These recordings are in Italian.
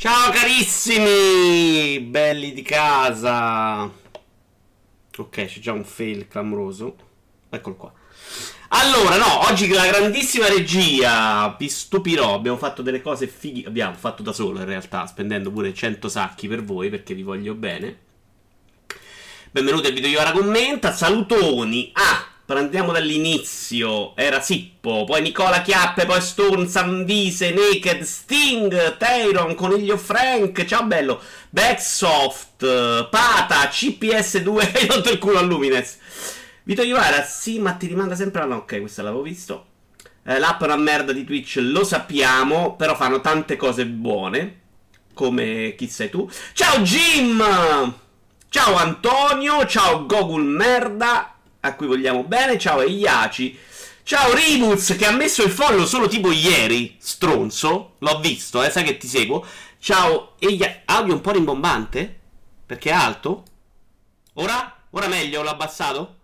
Ciao carissimi, belli di casa. Ok, c'è già un fail clamoroso. Eccolo qua. Allora, no, oggi la grandissima regia, vi stupirò, abbiamo fatto delle cose fighi, abbiamo fatto da solo in realtà, spendendo pure 100 sacchi per voi perché vi voglio bene. Benvenuti al video Iora commenta, salutoni. Ah, Prendiamo dall'inizio. Era Sippo, poi Nicola Chiappe, poi Stone, Sanvise, Naked, Sting, Tyron, Coniglio Frank, ciao bello, Backsoft, Pata, CPS2, hai rotto il culo a Lumines. Vito Iovara, sì, ma ti rimanda sempre la... Ok, questa l'avevo visto. Eh, l'app è una merda di Twitch, lo sappiamo, però fanno tante cose buone, come chi sei tu. Ciao Jim! Ciao Antonio, ciao Gogul Merda, a cui vogliamo bene. Ciao Eiaci. Ciao Rimuz che ha messo il follow solo tipo ieri, stronzo. L'ho visto, eh, sai che ti seguo. Ciao Eia... Audio un po' rimbombante? Perché è alto? Ora? Ora meglio? L'ho abbassato?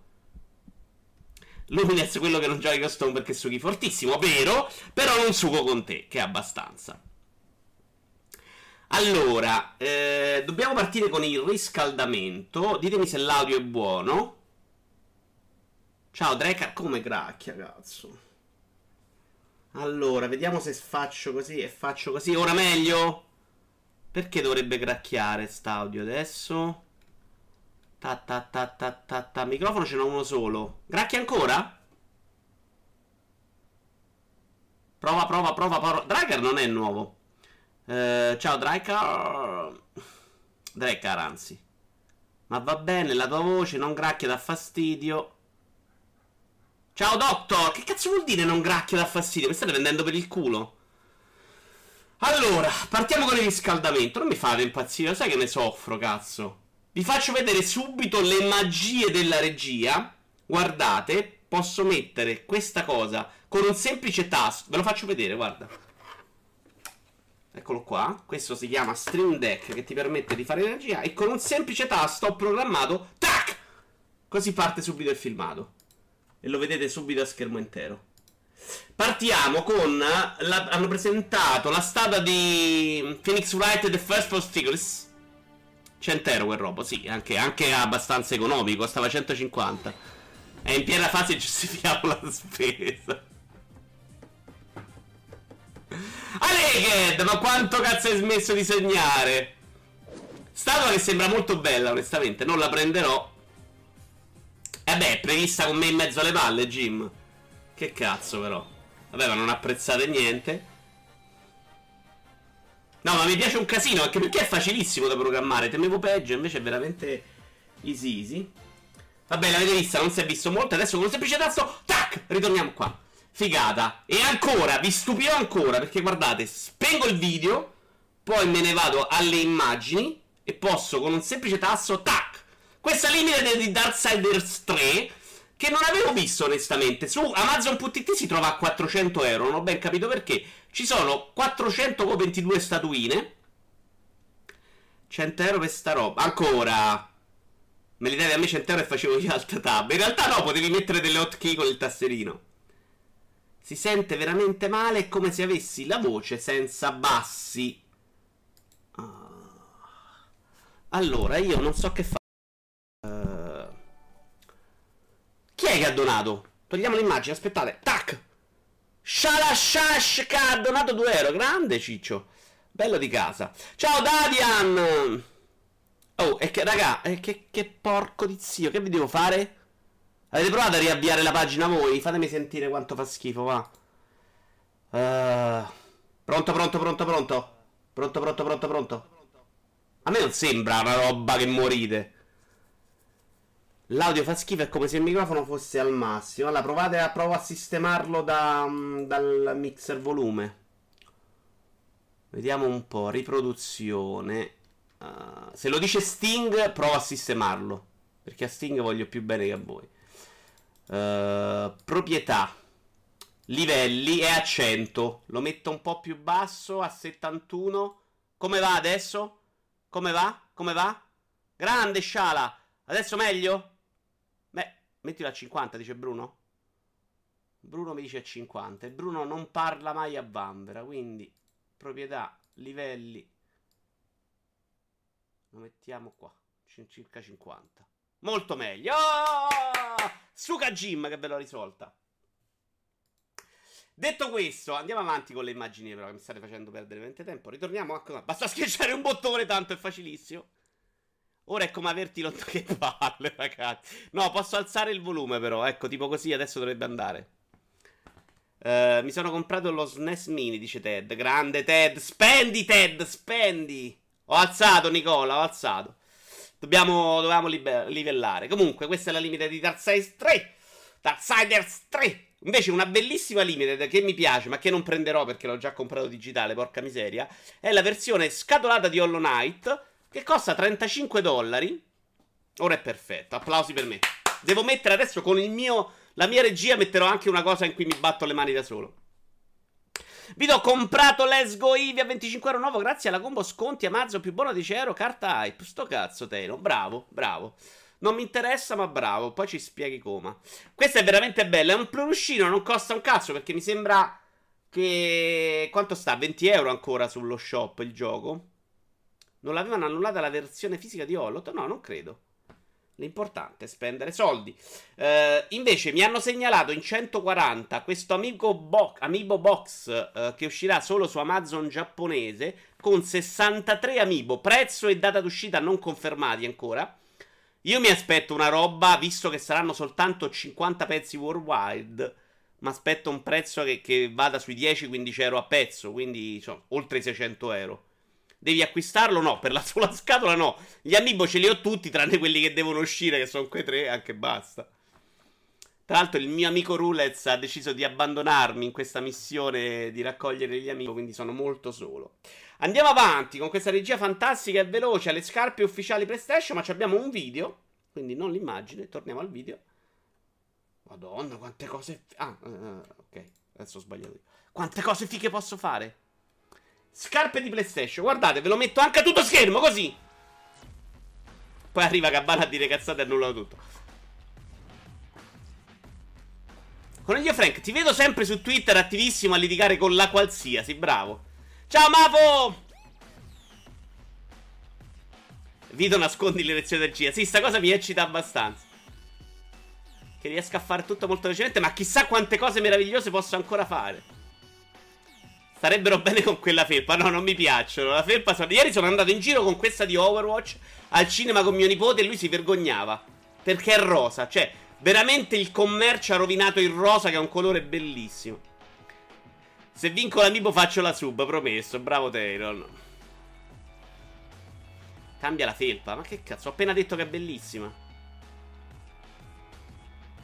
Lumines quello che non gioca custom perché succhi fortissimo, vero? Però non suco con te, che è abbastanza. Allora, eh, dobbiamo partire con il riscaldamento. Ditemi se l'audio è buono. Ciao Drake, come gracchia, cazzo. Allora, vediamo se faccio così e faccio così. Ora meglio? Perché dovrebbe gracchiare st'audio adesso? Ta ta ta ta ta ta. Microfono ce n'è uno solo. Gracchia ancora? Prova, prova, prova, prova. Draker non è nuovo. Eh, ciao Draker. Draker, anzi. Ma va bene, la tua voce non gracchia, da fastidio. Ciao Doctor, che cazzo vuol dire non gracchia da fastidio? Mi state prendendo per il culo? Allora, partiamo con il riscaldamento. Non mi fate impazzire, sai che ne soffro, cazzo. Vi faccio vedere subito le magie della regia. Guardate, posso mettere questa cosa con un semplice tasto. Ve lo faccio vedere, guarda. Eccolo qua. Questo si chiama Stream Deck che ti permette di fare energia. E con un semplice tasto ho programmato. Tac! Così parte subito il filmato e lo vedete subito a schermo intero. Partiamo con. La, hanno presentato la statua di Phoenix Wright The First Post Figures. 100 euro quel robo, sì, anche, anche abbastanza economico, costava 150. È in piena fase giustifichiamo la spesa. Aleked, ma quanto cazzo hai smesso di segnare? Statua che sembra molto bella, onestamente, non la prenderò beh, è prevista con me in mezzo alle palle, Jim. Che cazzo, però. Vabbè, ma non apprezzate niente. No, ma mi piace un casino, anche perché è facilissimo da programmare. Temevo peggio, invece è veramente easy easy. Vabbè, l'avete vista, non si è visto molto. Adesso con un semplice tasto, tac, ritorniamo qua. Figata. E ancora, vi stupirò ancora, perché guardate, spengo il video, poi me ne vado alle immagini e posso con un semplice tasto, tac, questa limited di Darksiders 3 che non avevo visto onestamente. Su Amazon.it si trova a 400 euro, non ho ben capito perché. Ci sono 422 statuine. 100 euro per sta roba. Ancora. Me li date a me 100 euro e facevo gli alt tab. In realtà no, potevi mettere delle hotkey con il tasserino. Si sente veramente male, è come se avessi la voce senza bassi. Ah. Allora, io non so che fare. Chi è che ha donato? Togliamo l'immagine, aspettate. Tac! Shalashash ha donato 2 euro. Grande ciccio. Bello di casa. Ciao Dadian! Oh, e che raga, eh, che, che porco di zio, che vi devo fare? Avete provato a riavviare la pagina voi? Fatemi sentire quanto fa schifo, va. Uh, pronto, pronto, pronto, pronto. Pronto, pronto, pronto, pronto. A me non sembra una roba che morite. L'audio fa schifo, è come se il microfono fosse al massimo. Allora, provate a, provo a sistemarlo da, mm, dal mixer volume. Vediamo un po'. Riproduzione. Uh, se lo dice Sting, provo a sistemarlo. Perché a Sting voglio più bene che a voi. Uh, proprietà. Livelli è a 100. Lo metto un po' più basso, a 71. Come va adesso? Come va? Come va? Grande sciala. Adesso meglio? Mettilo a 50, dice Bruno. Bruno mi dice 50. E Bruno non parla mai a Vanvera. Quindi, proprietà, livelli, Lo mettiamo qua. Circa 50. Molto meglio. Oh! Suka Jim che ve l'ho risolta. Detto questo, andiamo avanti con le immagini, però, che mi state facendo perdere veramente tempo. Ritorniamo a cosa. Basta schiacciare un bottone, tanto è facilissimo. Ora è come averti lontano. Che palle, ragazzi. No, posso alzare il volume, però. Ecco, tipo così adesso dovrebbe andare. Uh, mi sono comprato lo SNES Mini, dice Ted. Grande Ted. Spendi, Ted, spendi. Ho alzato, Nicola, ho alzato. Dobbiamo, dovevamo libe- livellare. Comunque, questa è la limite di Darksiders 3. Darksiders 3. Invece una bellissima limited che mi piace, ma che non prenderò perché l'ho già comprato digitale, porca miseria, è la versione scatolata di Hollow Knight, che costa 35 dollari. Ora è perfetto, applausi per me. Devo mettere adesso con il mio, la mia regia, metterò anche una cosa in cui mi batto le mani da solo. Vi ho comprato Let's Go Eevee a 25 euro nuovo grazie alla combo sconti Amazon più buono 10 euro carta hype. Sto cazzo, Teno. Bravo, bravo. Non mi interessa, ma bravo. Poi ci spieghi come. Questa è veramente bella. È un plushino, non costa un cazzo perché mi sembra che. Quanto sta? 20 euro ancora sullo shop il gioco? Non l'avevano annullata la versione fisica di Holot? No, non credo. L'importante è spendere soldi. Uh, invece mi hanno segnalato in 140 questo Amiibo, Bo- Amiibo Box uh, che uscirà solo su Amazon giapponese con 63 Amiibo, prezzo e data d'uscita non confermati ancora. Io mi aspetto una roba, visto che saranno soltanto 50 pezzi worldwide. Mi aspetto un prezzo che, che vada sui 10-15 euro a pezzo, quindi insomma, oltre i 600 euro. Devi acquistarlo? No, per la sola scatola no. Gli amiibo ce li ho tutti, tranne quelli che devono uscire, che sono quei tre, anche basta. Tra l'altro il mio amico Rulez ha deciso di abbandonarmi in questa missione di raccogliere gli amici, quindi sono molto solo. Andiamo avanti con questa regia fantastica e veloce alle scarpe ufficiali PlayStation, ma abbiamo un video, quindi non l'immagine, torniamo al video. Madonna, quante cose... Ah, uh, ok, adesso ho sbagliato io. Quante cose fiche posso fare? Scarpe di PlayStation, guardate, ve lo metto anche a tutto schermo, così. Poi arriva Cabana a dire cazzate e annullano tutto. Coniglio Frank, ti vedo sempre su Twitter attivissimo a litigare con la qualsiasi, bravo. Ciao Mavo! Vito nascondi le lezioni del CIA. Sì, sta cosa mi eccita abbastanza. Che riesca a fare tutto molto velocemente, ma chissà quante cose meravigliose posso ancora fare. Starebbero bene con quella felpa. No, non mi piacciono. La felpa. Ieri sono andato in giro con questa di Overwatch al cinema con mio nipote e lui si vergognava. Perché è rosa. Cioè, Veramente il commercio ha rovinato il rosa, che è un colore bellissimo. Se vinco l'amibo faccio la sub, promesso. Bravo Taylor. Cambia la felpa. Ma che cazzo, ho appena detto che è bellissima.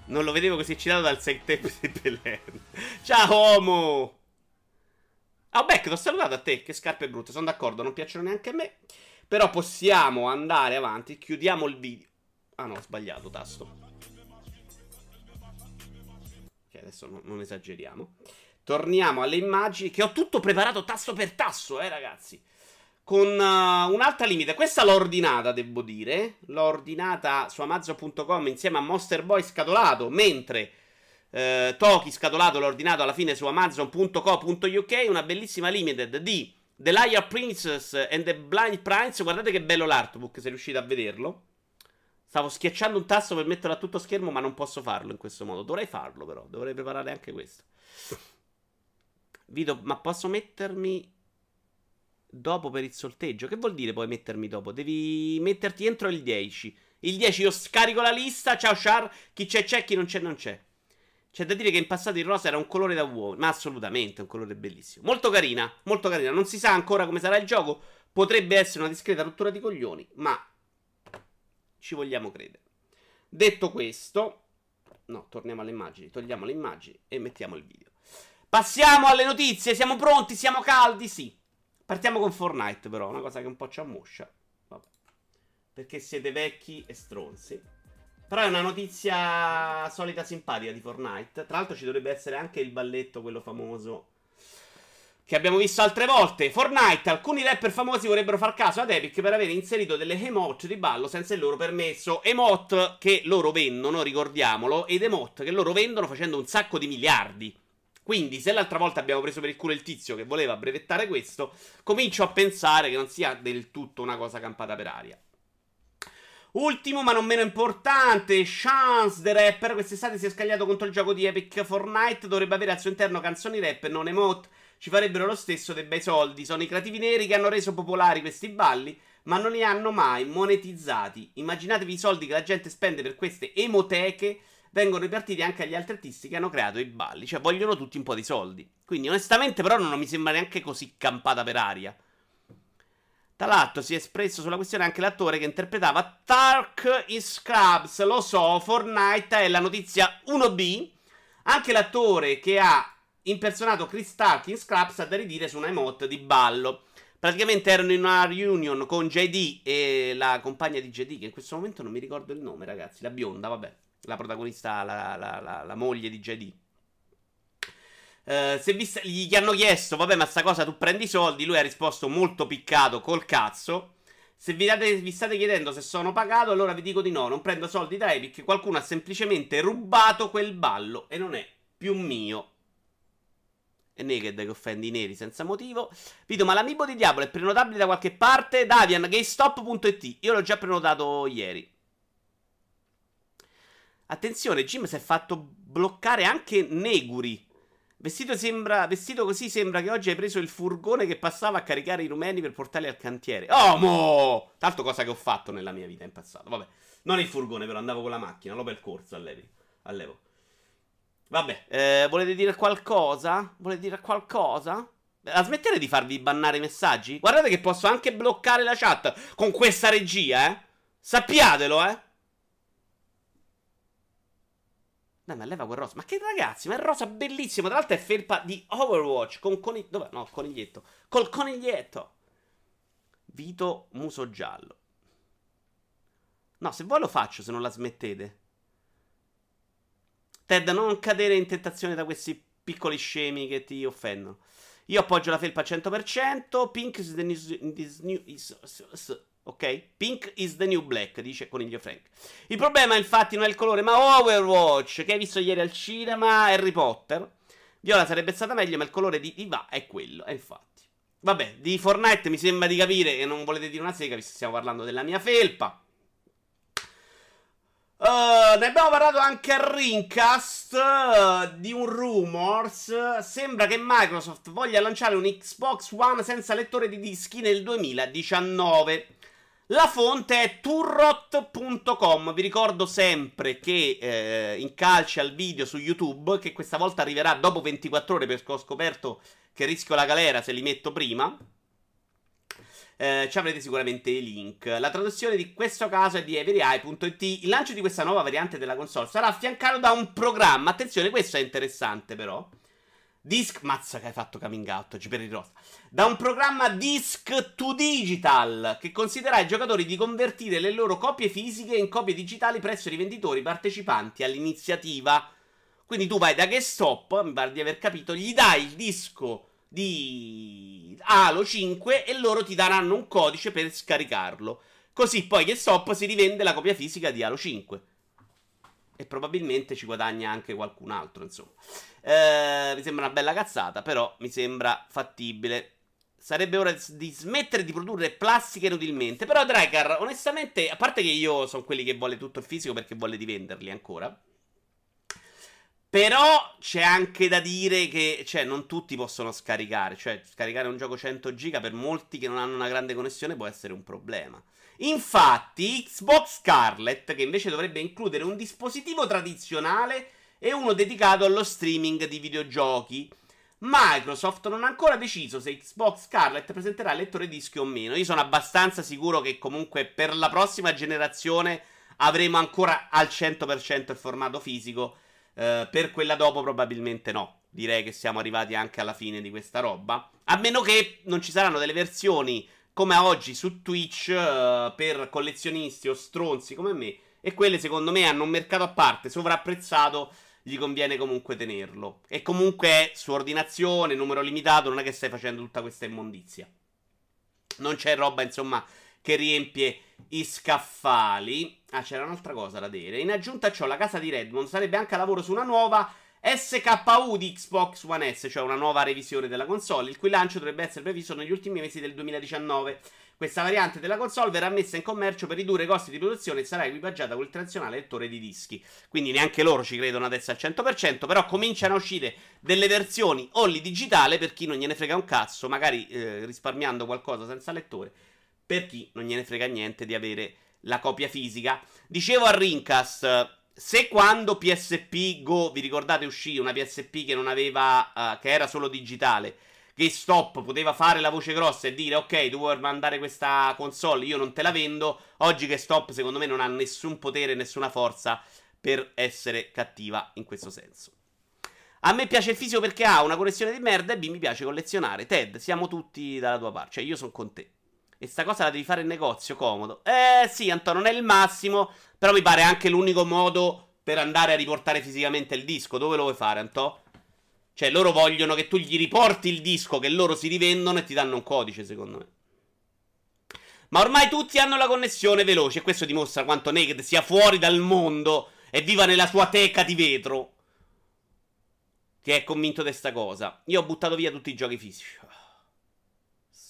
Non lo vedevo così eccitato dal set tape di Belen. Ciao, Homo! Ah, ti ho salutato a te. Che scarpe brutte, sono d'accordo, non piacciono neanche a me. Però possiamo andare avanti. Chiudiamo il video. Ah no, ho sbagliato tasto adesso non, non esageriamo. Torniamo alle immagini, che ho tutto preparato tasso per tasso, eh ragazzi. Con uh, un'altra limite, questa l'ho ordinata, devo dire. L'ho ordinata su Amazon.com insieme a Monster Boy scatolato, mentre... Uh, Toki scatolato l'ho ordinato alla fine su Amazon.co.uk. Una bellissima limited di The Liar Princess and the Blind Prince. Guardate che bello l'artbook, se riuscite a vederlo. Stavo schiacciando un tasto per metterlo a tutto schermo, ma non posso farlo in questo modo. Dovrei farlo, però. Dovrei preparare anche questo. Vito, ma posso mettermi dopo per il sorteggio? Che vuol dire poi mettermi dopo? Devi metterti entro il 10. Il 10 io scarico la lista. Ciao Char. Chi c'è c'è, chi non c'è non c'è. C'è da dire che in passato il rosa era un colore da uovo. Ma assolutamente, un colore bellissimo. Molto carina, molto carina. Non si sa ancora come sarà il gioco. Potrebbe essere una discreta rottura di coglioni, ma ci vogliamo credere. Detto questo, no, torniamo alle immagini, togliamo le immagini e mettiamo il video. Passiamo alle notizie, siamo pronti, siamo caldi, sì. Partiamo con Fortnite però, una cosa che un po' ci ammoscia. Vabbè. Perché siete vecchi e stronzi. Però è una notizia solita simpatica di Fortnite. Tra l'altro ci dovrebbe essere anche il balletto, quello famoso che abbiamo visto altre volte. Fortnite, alcuni rapper famosi vorrebbero far caso ad Epic per aver inserito delle emote di ballo senza il loro permesso. Emote che loro vendono, ricordiamolo, ed emote che loro vendono facendo un sacco di miliardi. Quindi, se l'altra volta abbiamo preso per il culo il tizio che voleva brevettare questo, comincio a pensare che non sia del tutto una cosa campata per aria. Ultimo, ma non meno importante, Chance the Rapper. Quest'estate si è scagliato contro il gioco di Epic Fortnite. Dovrebbe avere al suo interno canzoni rap e non emote. Ci farebbero lo stesso dei bei soldi. Sono i creativi neri che hanno reso popolari questi balli, ma non li hanno mai monetizzati. Immaginatevi i soldi che la gente spende per queste emoteche. Vengono ripartiti anche agli altri artisti che hanno creato i balli. Cioè, vogliono tutti un po' di soldi. Quindi, onestamente, però, non mi sembra neanche così campata per aria. Tra l'altro si è espresso sulla questione anche l'attore che interpretava Tark in Scrubs. Lo so, Fortnite è la notizia 1B. Anche l'attore che ha impersonato Chris Tark in Scrubs ha da ridire su una emote di ballo. Praticamente erano in una reunion con JD e la compagna di JD, che in questo momento non mi ricordo il nome, ragazzi. La bionda, vabbè. La protagonista, la, la, la, la moglie di JD. Se vi, gli hanno chiesto, vabbè, ma sta cosa tu prendi i soldi, lui ha risposto molto piccato col cazzo. Se vi, date, vi, state chiedendo se sono pagato, allora vi dico di no, non prendo soldi da Epic, qualcuno ha semplicemente rubato quel ballo e non è più mio. È Naked che offende i neri senza motivo. Vito, ma l'amibo di Diablo è prenotabile da qualche parte? Davian, GameStop.it. Io l'ho già prenotato ieri. Attenzione, Jim si è fatto bloccare anche Neguri. Vestito, sembra, vestito così sembra che oggi hai preso il furgone che passava a caricare i rumeni per portarli al cantiere. Oh, mo! Tanto cosa che ho fatto nella mia vita in passato. Vabbè, non il furgone, però andavo con la macchina, l'ho percorso all'epoca. Vabbè, eh, volete dire qualcosa? Volete dire qualcosa? La smettete di farvi bannare i messaggi? Guardate che posso anche bloccare la chat con questa regia, eh? Sappiatelo, eh? Dai, ma leva quel rosa. Ma che ragazzi, ma è rosa bellissimo. Tra l'altro è felpa di Overwatch con coniglietto. Dov'è? No, coniglietto. Col coniglietto. Vito muso giallo. No, se vuoi lo faccio, se non la smettete. Ted, non cadere in tentazione da questi piccoli scemi che ti offendono. Io appoggio la felpa al 100%. Pink is the new, is new is, Ok? Pink is the new black, dice Coniglio Frank. Il problema, infatti, non è il colore, ma Overwatch, che hai visto ieri al cinema, Harry Potter. Viola sarebbe stata meglio, ma il colore di Iva è quello, e infatti. Vabbè, di Fortnite mi sembra di capire che non volete dire una sega, visto che stiamo parlando della mia felpa. Uh, ne abbiamo parlato anche a Rincast uh, di un rumors. Sembra che Microsoft voglia lanciare un Xbox One senza lettore di dischi nel 2019. La fonte è turrot.com. Vi ricordo sempre che eh, in calce al video su YouTube, che questa volta arriverà dopo 24 ore perché ho scoperto che rischio la galera se li metto prima. Eh, ci avrete sicuramente i link. La traduzione di questo caso è di everyeye.it. Il lancio di questa nuova variante della console sarà affiancato da un programma. Attenzione, questo è interessante però. Disc, mazza che hai fatto coming out oggi per rosa. Da un programma Disc to Digital che considera ai giocatori di convertire le loro copie fisiche in copie digitali presso i rivenditori partecipanti all'iniziativa. Quindi tu vai da GameStop, mi pare di aver capito, gli dai il disco di Halo 5 e loro ti daranno un codice per scaricarlo. Così poi GameStop si rivende la copia fisica di Halo 5. E probabilmente ci guadagna anche qualcun altro, insomma. Eh, mi sembra una bella cazzata, però mi sembra fattibile. Sarebbe ora di smettere di produrre plastica inutilmente. Però, Dracar, onestamente, a parte che io sono quelli che vuole tutto il fisico perché vuole rivenderli ancora. Però c'è anche da dire che, cioè, non tutti possono scaricare. Cioè, scaricare un gioco 100 giga per molti che non hanno una grande connessione può essere un problema. Infatti, Xbox Scarlet, che invece dovrebbe includere un dispositivo tradizionale e uno dedicato allo streaming di videogiochi. Microsoft non ha ancora deciso se Xbox Scarlett presenterà lettore dischi o meno. Io sono abbastanza sicuro che comunque per la prossima generazione avremo ancora al 100% il formato fisico. Eh, per quella dopo probabilmente no. Direi che siamo arrivati anche alla fine di questa roba. A meno che non ci saranno delle versioni come oggi su Twitch eh, per collezionisti o stronzi come me. E quelle secondo me hanno un mercato a parte, sovrapprezzato gli conviene comunque tenerlo. E comunque su ordinazione, numero limitato, non è che stai facendo tutta questa immondizia. Non c'è roba, insomma, che riempie i scaffali. Ah, c'era un'altra cosa da dire. In aggiunta a ciò, la casa di Redmond sarebbe anche a lavoro su una nuova SKU di Xbox One S, cioè una nuova revisione della console, il cui lancio dovrebbe essere previsto negli ultimi mesi del 2019. Questa variante della console verrà messa in commercio per ridurre i costi di produzione e sarà equipaggiata con il tradizionale lettore di dischi. Quindi neanche loro ci credono adesso al 100%, però cominciano a uscire delle versioni only digitale per chi non gliene frega un cazzo, magari eh, risparmiando qualcosa senza lettore, per chi non gliene frega niente di avere la copia fisica. Dicevo a Rincast se quando PSP Go, vi ricordate, uscì una PSP che non aveva, uh, che era solo digitale, che Stop poteva fare la voce grossa e dire ok, tu vuoi mandare questa console, io non te la vendo. Oggi che Stop secondo me non ha nessun potere, nessuna forza per essere cattiva in questo senso. A me piace il fisico perché ha una collezione di merda e B mi piace collezionare. Ted, siamo tutti dalla tua parte, cioè io sono con te. E sta cosa la devi fare in negozio, comodo. Eh sì, Antonio, non è il massimo, però mi pare anche l'unico modo per andare a riportare fisicamente il disco. Dove lo vuoi fare, Anto? Cioè, loro vogliono che tu gli riporti il disco che loro si rivendono e ti danno un codice, secondo me. Ma ormai tutti hanno la connessione veloce e questo dimostra quanto Naked sia fuori dal mondo e viva nella sua teca di vetro. Che è convinto di sta cosa. Io ho buttato via tutti i giochi fisici.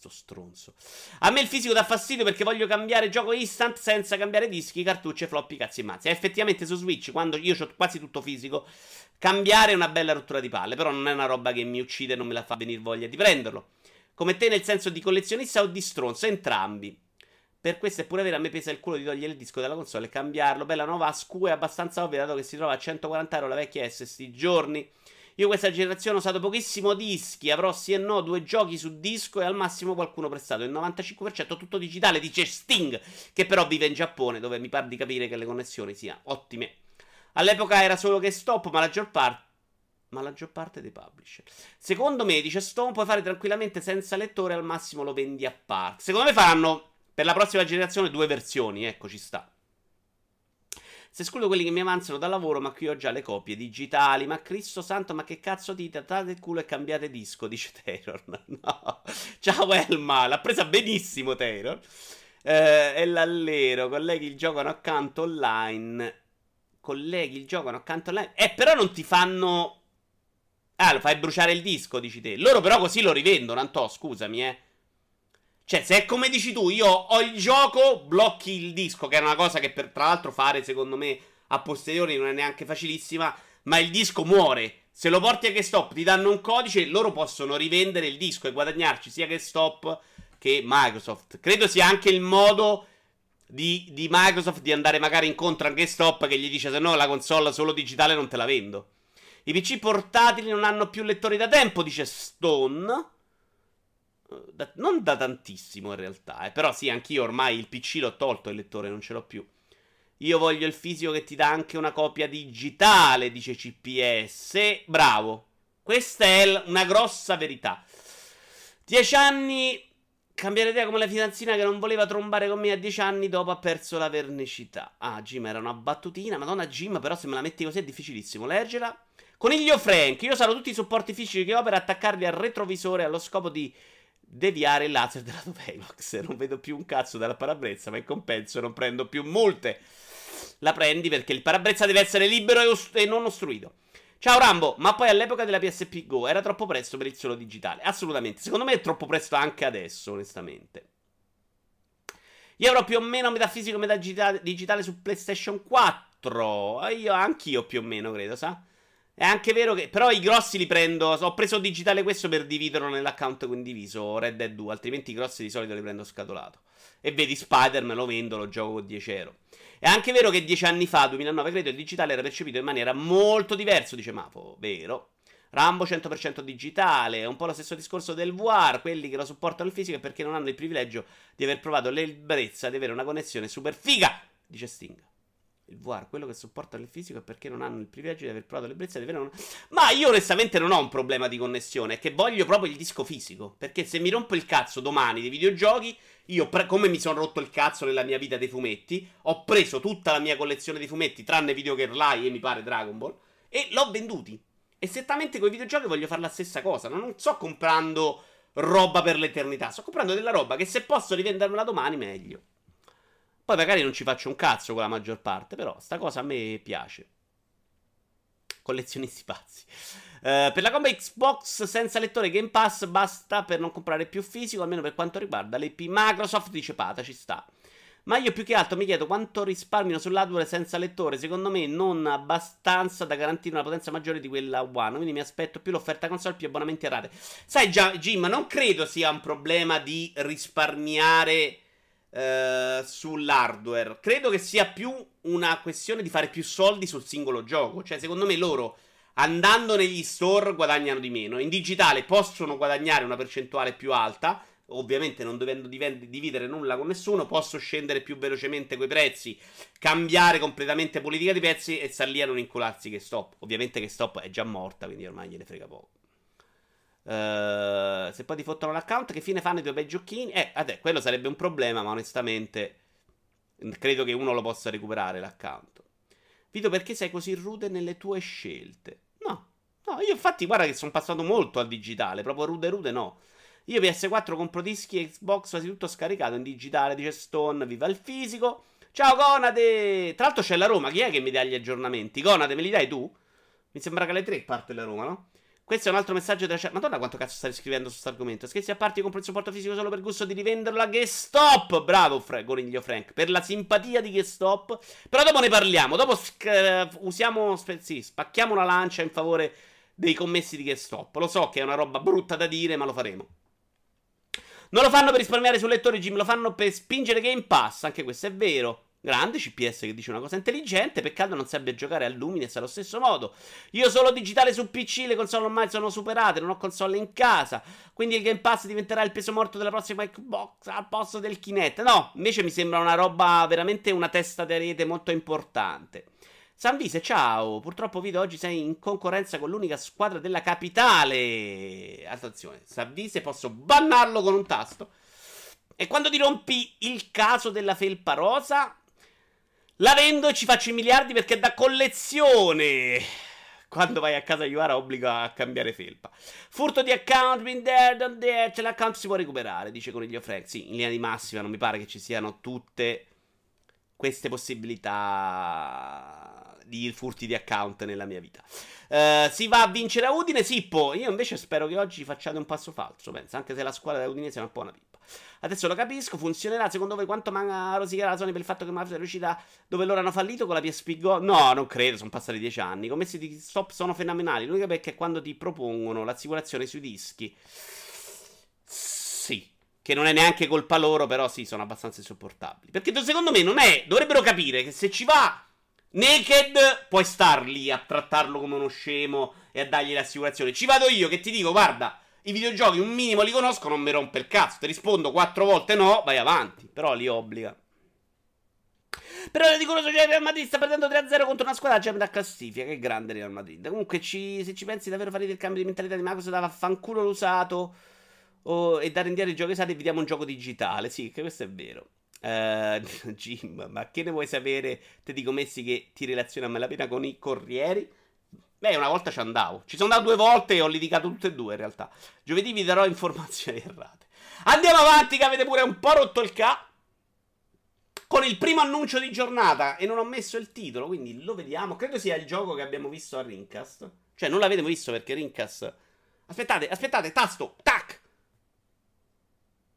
Sto stronzo. A me il fisico dà fastidio perché voglio cambiare gioco instant senza cambiare dischi, cartucce, floppy, cazzi e mazzi. E effettivamente su Switch, quando io ho quasi tutto fisico, cambiare è una bella rottura di palle. Però non è una roba che mi uccide e non me la fa venire voglia di prenderlo. Come te nel senso di collezionista o di stronzo, entrambi. Per questo è pure vero, a me pesa il culo di togliere il disco dalla console e cambiarlo. Bella nuova ASCU è abbastanza ovvia, dato che si trova a 140 euro la vecchia S sti giorni. Io questa generazione ho usato pochissimo dischi, avrò sì e no due giochi su disco e al massimo qualcuno prestato. Il 95% tutto digitale, dice Sting, che però vive in Giappone, dove mi pare di capire che le connessioni siano ottime. All'epoca era solo che stop, ma la maggior parte ma la maggior parte dei publisher. Secondo me, dice Stone, puoi fare tranquillamente senza lettore, al massimo lo vendi a parte. Secondo me faranno per la prossima generazione due versioni, ecco, ci sta. Se escludo quelli che mi avanzano dal lavoro, ma qui ho già le copie digitali. Ma Cristo santo, ma che cazzo dite? Date il culo e cambiate disco, dice Taylor. No. Ciao Elma, l'ha presa benissimo Taylor. Eh, e l'allero, colleghi il giocano accanto online. Colleghi il giocano accanto online. Eh, però non ti fanno... Ah, lo fai bruciare il disco, dici te. Loro però così lo rivendono, Antò, scusami, eh. Cioè, se è come dici tu, io ho il gioco, blocchi il disco, che è una cosa che per, tra l'altro fare, secondo me, a posteriori non è neanche facilissima, ma il disco muore. Se lo porti a GameStop, ti danno un codice, loro possono rivendere il disco e guadagnarci sia GameStop che Microsoft. Credo sia anche il modo di, di Microsoft di andare magari incontro a GameStop che gli dice se no la console solo digitale non te la vendo. I PC portatili non hanno più lettori da tempo, dice Stone. Da, non da tantissimo in realtà, eh, però sì, anch'io ormai il PC l'ho tolto il lettore, non ce l'ho più. Io voglio il fisico che ti dà anche una copia digitale, dice CPS. Bravo. Questa è una grossa verità. Dieci anni. Cambiare idea come la fidanzina che non voleva trombare con me a dieci anni dopo ha perso la vernicità. Ah, Jim era una battutina. Madonna, Jim, però se me la metti così è difficilissimo. Leggerla. Coniglio Frank. Io sarò tutti i supporti fisici che ho per attaccarli al retrovisore allo scopo di deviare il laser della Velox. Non vedo più un cazzo dalla parabrezza, ma in compenso non prendo più multe. La prendi perché il parabrezza deve essere libero e, ost- e non ostruito. Ciao Rambo, ma poi all'epoca della PSP Go era troppo presto per il solo digitale. Assolutamente. Secondo me è troppo presto anche adesso, onestamente. Io avrò più o meno metà fisico e metà digitale su PlayStation 4. Io anch'io più o meno, credo, sa? È anche vero che. Però i grossi li prendo. Ho preso digitale questo per dividerlo nell'account condiviso Red Dead 2. Altrimenti i grossi di solito li prendo scatolato. E vedi, Spider me lo vendo, lo gioco con 10 euro. È anche vero che 10 anni fa, 2009, credo, il digitale era percepito in maniera molto diversa. Dice Mafo, vero? Rambo 100% digitale, è un po' lo stesso discorso del VR, quelli che lo supportano il fisico perché non hanno il privilegio di aver provato l'ebbrezza di avere una connessione super figa, dice Sting il VR, quello che supporta il fisico è perché non hanno il privilegio di aver provato l'ebbrezza di avere. Ma io onestamente non ho un problema di connessione, è che voglio proprio il disco fisico, perché se mi rompo il cazzo domani dei videogiochi, io pre- come mi sono rotto il cazzo nella mia vita dei fumetti, ho preso tutta la mia collezione di fumetti, tranne Video Girl e mi pare Dragon Ball, e l'ho venduti. E settamente con i videogiochi voglio fare la stessa cosa, non sto comprando roba per l'eternità, sto comprando della roba che se posso rivendermela domani meglio. Poi magari non ci faccio un cazzo con la maggior parte, però sta cosa a me piace. Collezionisti pazzi. Uh, per la combo Xbox senza lettore Game Pass basta per non comprare più fisico, almeno per quanto riguarda l'EP Microsoft, dice Pata, ci sta. Ma io più che altro mi chiedo quanto risparmino sull'hardware senza lettore. Secondo me non abbastanza da garantire una potenza maggiore di quella One. Quindi mi aspetto più l'offerta console più abbonamenti a rate. Sai già, Jim, non credo sia un problema di risparmiare eh, sull'hardware. Credo che sia più una questione di fare più soldi sul singolo gioco. Cioè, secondo me loro andando negli store guadagnano di meno. In digitale possono guadagnare una percentuale più alta ovviamente non dovendo dividere nulla con nessuno, posso scendere più velocemente quei prezzi, cambiare completamente politica di prezzi e star lì a non incularsi che stop. Ovviamente che stop è già morta, quindi ormai gliene frega poco. Uh, se poi ti fottono l'account, che fine fanno i tuoi bei giochini? Eh, vabbè, quello sarebbe un problema, ma onestamente credo che uno lo possa recuperare l'account. Vito, perché sei così rude nelle tue scelte? No, no, io infatti guarda che sono passato molto al digitale, proprio rude rude no. Io PS4 compro dischi e Xbox quasi tutto scaricato in digitale, dice Stone, viva il fisico. Ciao Conade! Tra l'altro c'è la Roma, chi è che mi dà gli aggiornamenti? Conade, me li dai tu? Mi sembra che alle 3 parte la Roma, no? Questo è un altro messaggio della chat. Madonna, quanto cazzo stai scrivendo su questo argomento? Scherzi a parte, compro il supporto fisico solo per gusto di rivenderlo a GameStop. Bravo, Fra- Goriglio Frank. Per la simpatia di GameStop. Però dopo ne parliamo. Dopo usiamo. Sì, spacchiamo una lancia in favore dei commessi di GameStop. Lo so che è una roba brutta da dire, ma lo faremo. Non lo fanno per risparmiare sul lettore Jim, lo fanno per spingere Game Pass. Anche questo è vero. Grande CPS che dice una cosa intelligente. Peccato non sappia giocare a Lumines allo stesso modo. Io solo digitale su PC, le console ormai sono superate. Non ho console in casa. Quindi il Game Pass diventerà il peso morto della prossima Xbox al posto del Kinect. No, invece mi sembra una roba veramente una testa di rete molto importante. Sanvise, ciao. Purtroppo, Vito, oggi sei in concorrenza con l'unica squadra della capitale. Attenzione, Sanvise, posso bannarlo con un tasto. E quando ti rompi il caso della felpa rosa, la vendo e ci faccio i miliardi perché è da collezione. Quando vai a casa Iwara obbliga a cambiare felpa. Furto di account, been there, done there. C'è l'account si può recuperare, dice Coniglio Frank. Sì, in linea di massima non mi pare che ci siano tutte queste possibilità di furti di account nella mia vita. Uh, si va a vincere a Udine? Sippo. Io invece spero che oggi facciate un passo falso. Penso, anche se la squadra Udinese è un po' una pippa. Adesso lo capisco. Funzionerà secondo voi quanto manca a rosicare la Sony per il fatto che Mafia è riuscita dove loro hanno fallito con la PSP Go? No, non credo. Sono passati dieci anni. I commessi di stop sono fenomenali. L'unica perché è quando ti propongono l'assicurazione sui dischi. Sì. Che non è neanche colpa loro, però sì, sono abbastanza insopportabili. Perché secondo me non è. Dovrebbero capire che se ci va Naked puoi star lì a trattarlo come uno scemo e a dargli l'assicurazione. Ci vado io che ti dico, guarda, i videogiochi un minimo li conosco, non mi rompe il cazzo. Ti rispondo quattro volte no, vai avanti. Però li obbliga. Però dicono che il Real Madrid sta perdendo 3-0 contro una squadra già da classifica. Che grande Real Madrid. Comunque, ci, se ci pensi davvero fare del cambio di mentalità di Microsoft, dava fanculo l'usato oh, e dare indietro i giochi usati vediamo un gioco digitale. Sì, che questo è vero. Uh, Jim, ma che ne vuoi sapere? Te dico Messi che ti relaziona a malapena con i corrieri? Beh, una volta ci andavo. Ci sono andato due volte e ho litigato tutte e due in realtà. Giovedì vi darò informazioni errate. Andiamo avanti che avete pure un po' rotto il ca. Con il primo annuncio di giornata e non ho messo il titolo, quindi lo vediamo. Credo sia il gioco che abbiamo visto a Rincast. Cioè, non l'avete visto perché Rincast... Aspettate, aspettate, tasto, tac!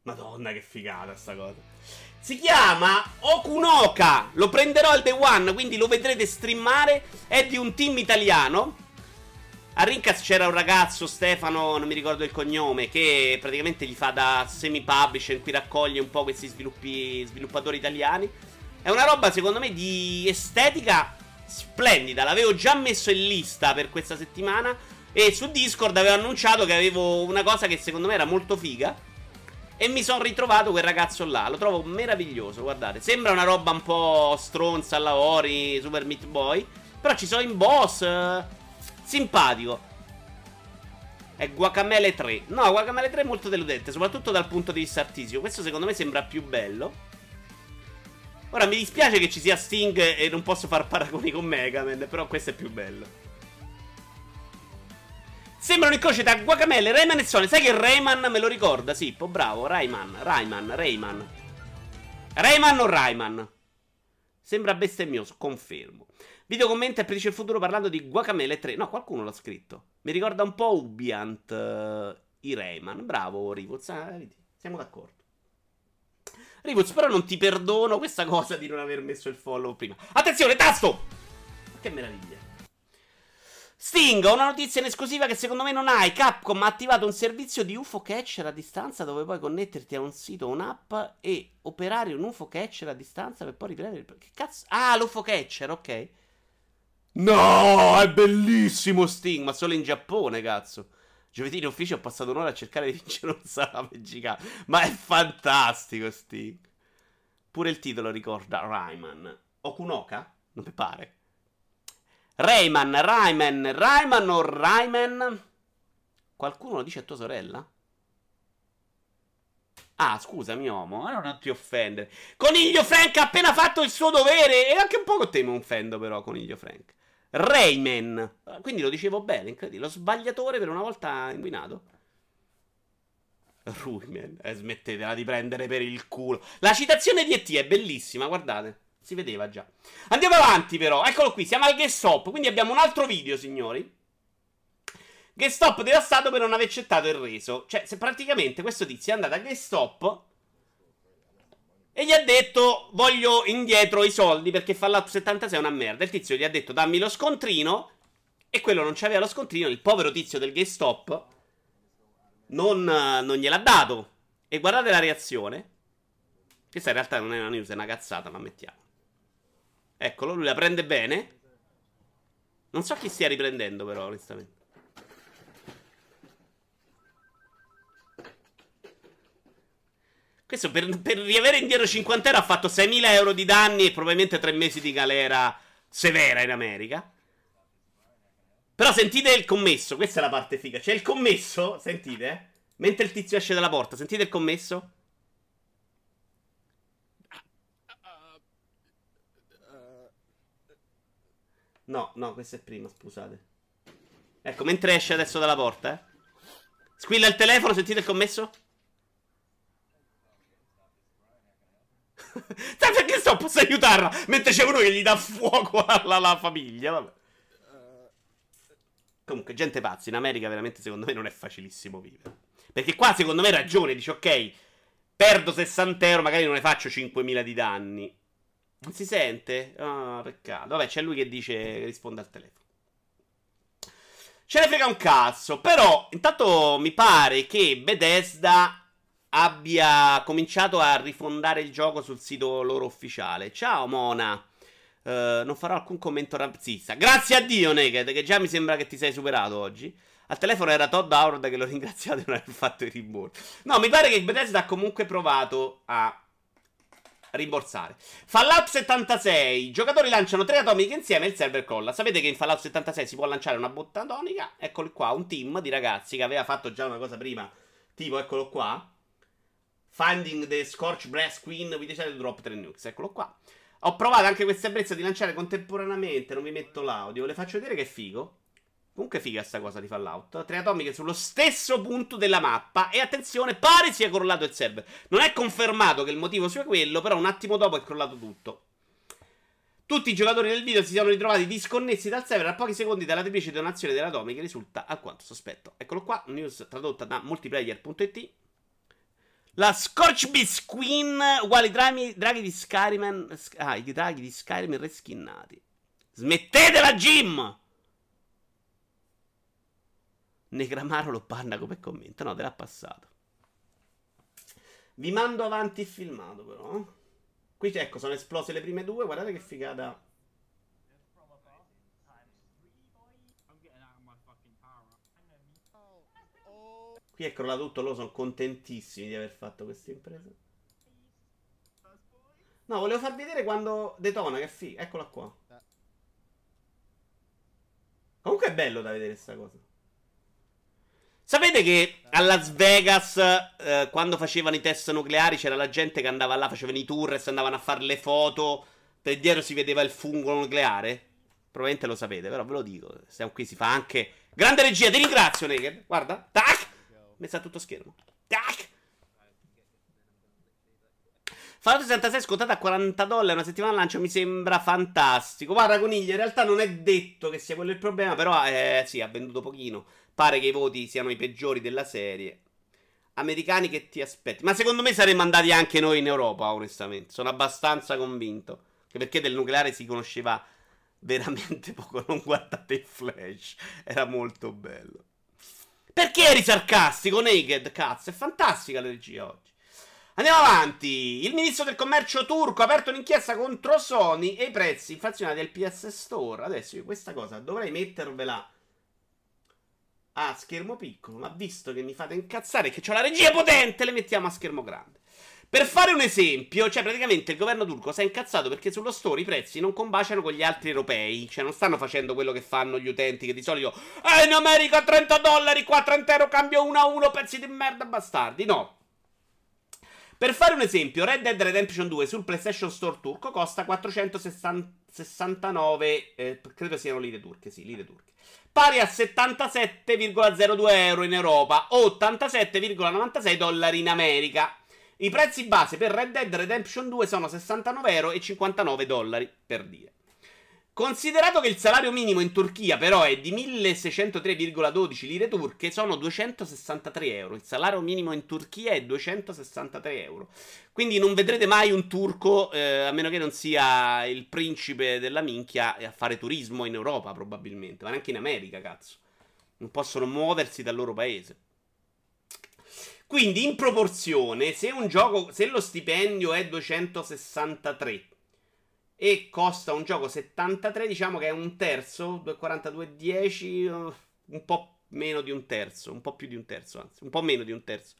Madonna che figata sta cosa. Si chiama Okunoka. Lo prenderò al day one, quindi lo vedrete streamare. È di un team italiano. A Rincas c'era un ragazzo, Stefano, non mi ricordo il cognome, che praticamente gli fa da semi-publisher, in cui raccoglie un po' questi sviluppatori italiani. È una roba, secondo me, di estetica splendida. L'avevo già messo in lista per questa settimana. E su Discord avevo annunciato che avevo una cosa che secondo me era molto figa. E mi sono ritrovato quel ragazzo là. Lo trovo meraviglioso, guardate. Sembra una roba un po' stronza a lavori, Super Meat Boy. Però ci sono in boss. Eh, simpatico. È Guacamele 3. No, Guacamele 3 è molto deludente, soprattutto dal punto di vista artistico. Questo secondo me sembra più bello. Ora mi dispiace che ci sia Sting e non posso far paragoni con Mega Man, però questo è più bello. Sembra un incrocio tra Guacamele, Rayman e Sony. Sai che Rayman me lo ricorda? Sì, po' bravo. Rayman, Rayman, Rayman. Rayman o Rayman? Sembra bestemmioso, confermo. Video commenta e predice il futuro parlando di Guacamele 3. No, qualcuno l'ha scritto. Mi ricorda un po' Ubiant uh, i Rayman. Bravo, Rivuz. Ah, siamo d'accordo. Rivuz, però non ti perdono questa cosa di non aver messo il follow prima. Attenzione, tasto! Che meraviglia. Sting, ho una notizia in esclusiva che secondo me non hai. Capcom ha attivato un servizio di UFO catcher a distanza dove puoi connetterti a un sito un'app e operare un UFO catcher a distanza per poi riprendere il... Che cazzo? Ah, l'UFO catcher, ok. No, è bellissimo Sting, ma solo in Giappone, cazzo. Giovedì in ufficio ho passato un'ora a cercare di vincere un salame gigante. Ma è fantastico Sting. Pure il titolo ricorda Rayman. Okunoka? Non mi pare. Rayman, Rayman, Rayman o Rayman? Qualcuno lo dice a tua sorella? Ah, scusami, uomo, ma non ti offendere. Coniglio Frank ha appena fatto il suo dovere. E anche un po' con te mi offendo, però, Coniglio Frank. Rayman. Quindi lo dicevo bene, incredibile. Lo sbagliatore per una volta ha inquinato. Rayman. Eh, smettetela di prendere per il culo. La citazione di ET è bellissima, guardate. Si vedeva già. Andiamo avanti però. Eccolo qui, siamo al guest stop. Quindi abbiamo un altro video, signori. Guest stop devastato per non aver accettato il reso. Cioè, se praticamente questo tizio è andato a guest stop e gli ha detto voglio indietro i soldi perché Fallout 76 è una merda. Il tizio gli ha detto dammi lo scontrino e quello non c'aveva lo scontrino. Il povero tizio del guest stop non, non gliel'ha dato. E guardate la reazione. Questa in realtà non è una news, è una cazzata, ma mettiamo. Eccolo, lui la prende bene. Non so chi stia riprendendo, però, onestamente. Questo per, per riavere indietro 50 euro ha fatto 6.000 euro di danni e probabilmente 3 mesi di galera severa in America. Però sentite il commesso, questa è la parte figa. C'è il commesso, sentite? Mentre il tizio esce dalla porta, sentite il commesso? No, no, questo è prima, scusate. Ecco, mentre esce adesso dalla porta, eh. Squilla il telefono, sentite il commesso? Sai perché sto posso aiutarla? Mentre c'è uno che gli dà fuoco alla, alla famiglia, vabbè. Comunque, gente pazza, in America veramente secondo me non è facilissimo vivere. Perché qua secondo me ragione, dice ok, perdo 60 euro, magari non ne faccio 5.000 di danni. Non si sente? Ah, peccato. Vabbè, c'è lui che dice che risponde al telefono. Ce ne frega un cazzo. Però, intanto mi pare che Bethesda abbia cominciato a rifondare il gioco sul sito loro ufficiale. Ciao, Mona. Uh, non farò alcun commento razzista. Grazie a Dio, Naked, che già mi sembra che ti sei superato oggi. Al telefono era Todd Howard che lo ringraziate non aver fatto i rimborsi. No, mi pare che Bethesda ha comunque provato a rimborsare. Fallout 76. I giocatori lanciano tre atomiche insieme e il server colla. Sapete che in Fallout 76 si può lanciare una botta atomica? Eccolo qua, un team di ragazzi che aveva fatto già una cosa prima. Tipo, eccolo qua. Finding the Scorch Brass Queen, we decided to drop 3 nukes. Eccolo qua. Ho provato anche questa ebbrezza di lanciare contemporaneamente. Non vi metto l'audio. Le faccio vedere che è figo. Comunque figa sta cosa di Fallout. Tre atomiche sullo stesso punto della mappa. E attenzione, pare sia crollato il server. Non è confermato che il motivo sia quello, però un attimo dopo è crollato tutto. Tutti i giocatori del video si siano ritrovati disconnessi dal server a pochi secondi dalla triplice donazione delle atomiche risulta alquanto sospetto. Eccolo qua, news tradotta da multiplayer.it. La Scorchbeast Queen uguali draghi, draghi di Skyrim. Ah, i draghi di Skyrim reskinnati. Smettetela, Jim! Negramaro lo banna come commento. No, te l'ha passato. Vi mando avanti il filmato, però. Qui, ecco, sono esplose le prime due. Guardate che figata. Qui è crollato tutto. Loro sono contentissimi di aver fatto questa impresa. No, volevo far vedere quando detona. Che figa. Eccola qua. Comunque è bello da vedere questa cosa. Sapete che a Las Vegas, eh, quando facevano i test nucleari, c'era la gente che andava là, facevano i tour e andavano a fare le foto. Per dietro si vedeva il fungo nucleare? Probabilmente lo sapete, però ve lo dico. Stiamo qui, si fa anche. Grande regia, ti ringrazio, Naked. Guarda, tac! Messa a tutto schermo. Tac! Fallout 66 scontato a 40 dollari una settimana al lancio mi sembra fantastico. Guarda, Coniglio, in realtà non è detto che sia quello il problema, però eh, sì, ha venduto pochino. Pare che i voti siano i peggiori della serie. Americani che ti aspetti. Ma secondo me saremmo andati anche noi in Europa, onestamente. Sono abbastanza convinto. Che perché del nucleare si conosceva veramente poco. Non guardate il flash. Era molto bello. Perché eri sarcastico, Naked? Cazzo, è fantastica la regia oggi. Andiamo avanti. Il ministro del commercio turco ha aperto un'inchiesta contro Sony e i prezzi inflazionati del PS Store. Adesso io questa cosa dovrei mettervela a schermo piccolo, ma visto che mi fate incazzare che ho la regia potente, le mettiamo a schermo grande. Per fare un esempio, cioè praticamente il governo turco si è incazzato perché sullo store i prezzi non combaciano con gli altri europei, cioè non stanno facendo quello che fanno gli utenti che di solito Eh in America 30 dollari, qua 30 euro cambio 1 a 1, pezzi di merda bastardi, no. Per fare un esempio, Red Dead Redemption 2 sul PlayStation Store turco costa 469, eh, credo siano lire turche, sì, lire turche. Pari a 77,02 euro in Europa o 87,96 dollari in America. I prezzi base per Red Dead Redemption 2 sono 69 euro 59 dollari, per dire. Considerato che il salario minimo in Turchia però è di 1603,12 lire turche, sono 263 euro. Il salario minimo in Turchia è 263 euro. Quindi non vedrete mai un turco, eh, a meno che non sia il principe della minchia, a fare turismo in Europa probabilmente, ma neanche in America, cazzo. Non possono muoversi dal loro paese. Quindi in proporzione, se gioco, se lo stipendio è 263 e costa un gioco 73, diciamo che è un terzo, 242,10, un po' meno di un terzo, un po' più di un terzo, anzi, un po' meno di un terzo.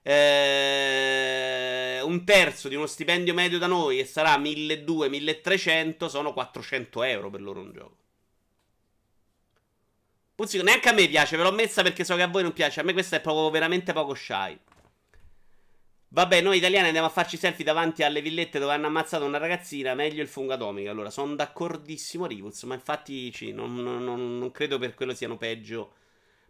Eh, un terzo di uno stipendio medio da noi e sarà 1200-1300 sono 400 euro per loro un gioco. Puzzico, neanche a me piace, ve l'ho messa perché so che a voi non piace. A me questo è proprio veramente poco shy. Vabbè, noi italiani andiamo a farci selfie davanti alle villette dove hanno ammazzato una ragazzina. Meglio il fungo atomico. Allora, sono d'accordissimo, Rivuz. Ma infatti, sì, non, non, non, credo per quello siano peggio.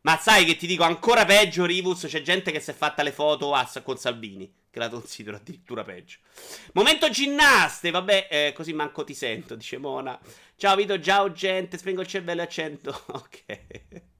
Ma sai che ti dico ancora peggio, Rivuz? C'è gente che si è fatta le foto a, con Salvini. Che la considero addirittura peggio. Momento ginnaste. Vabbè, eh, così manco ti sento, dice Mona. Ciao Vito, ciao gente. Spengo il cervello e accento. ok.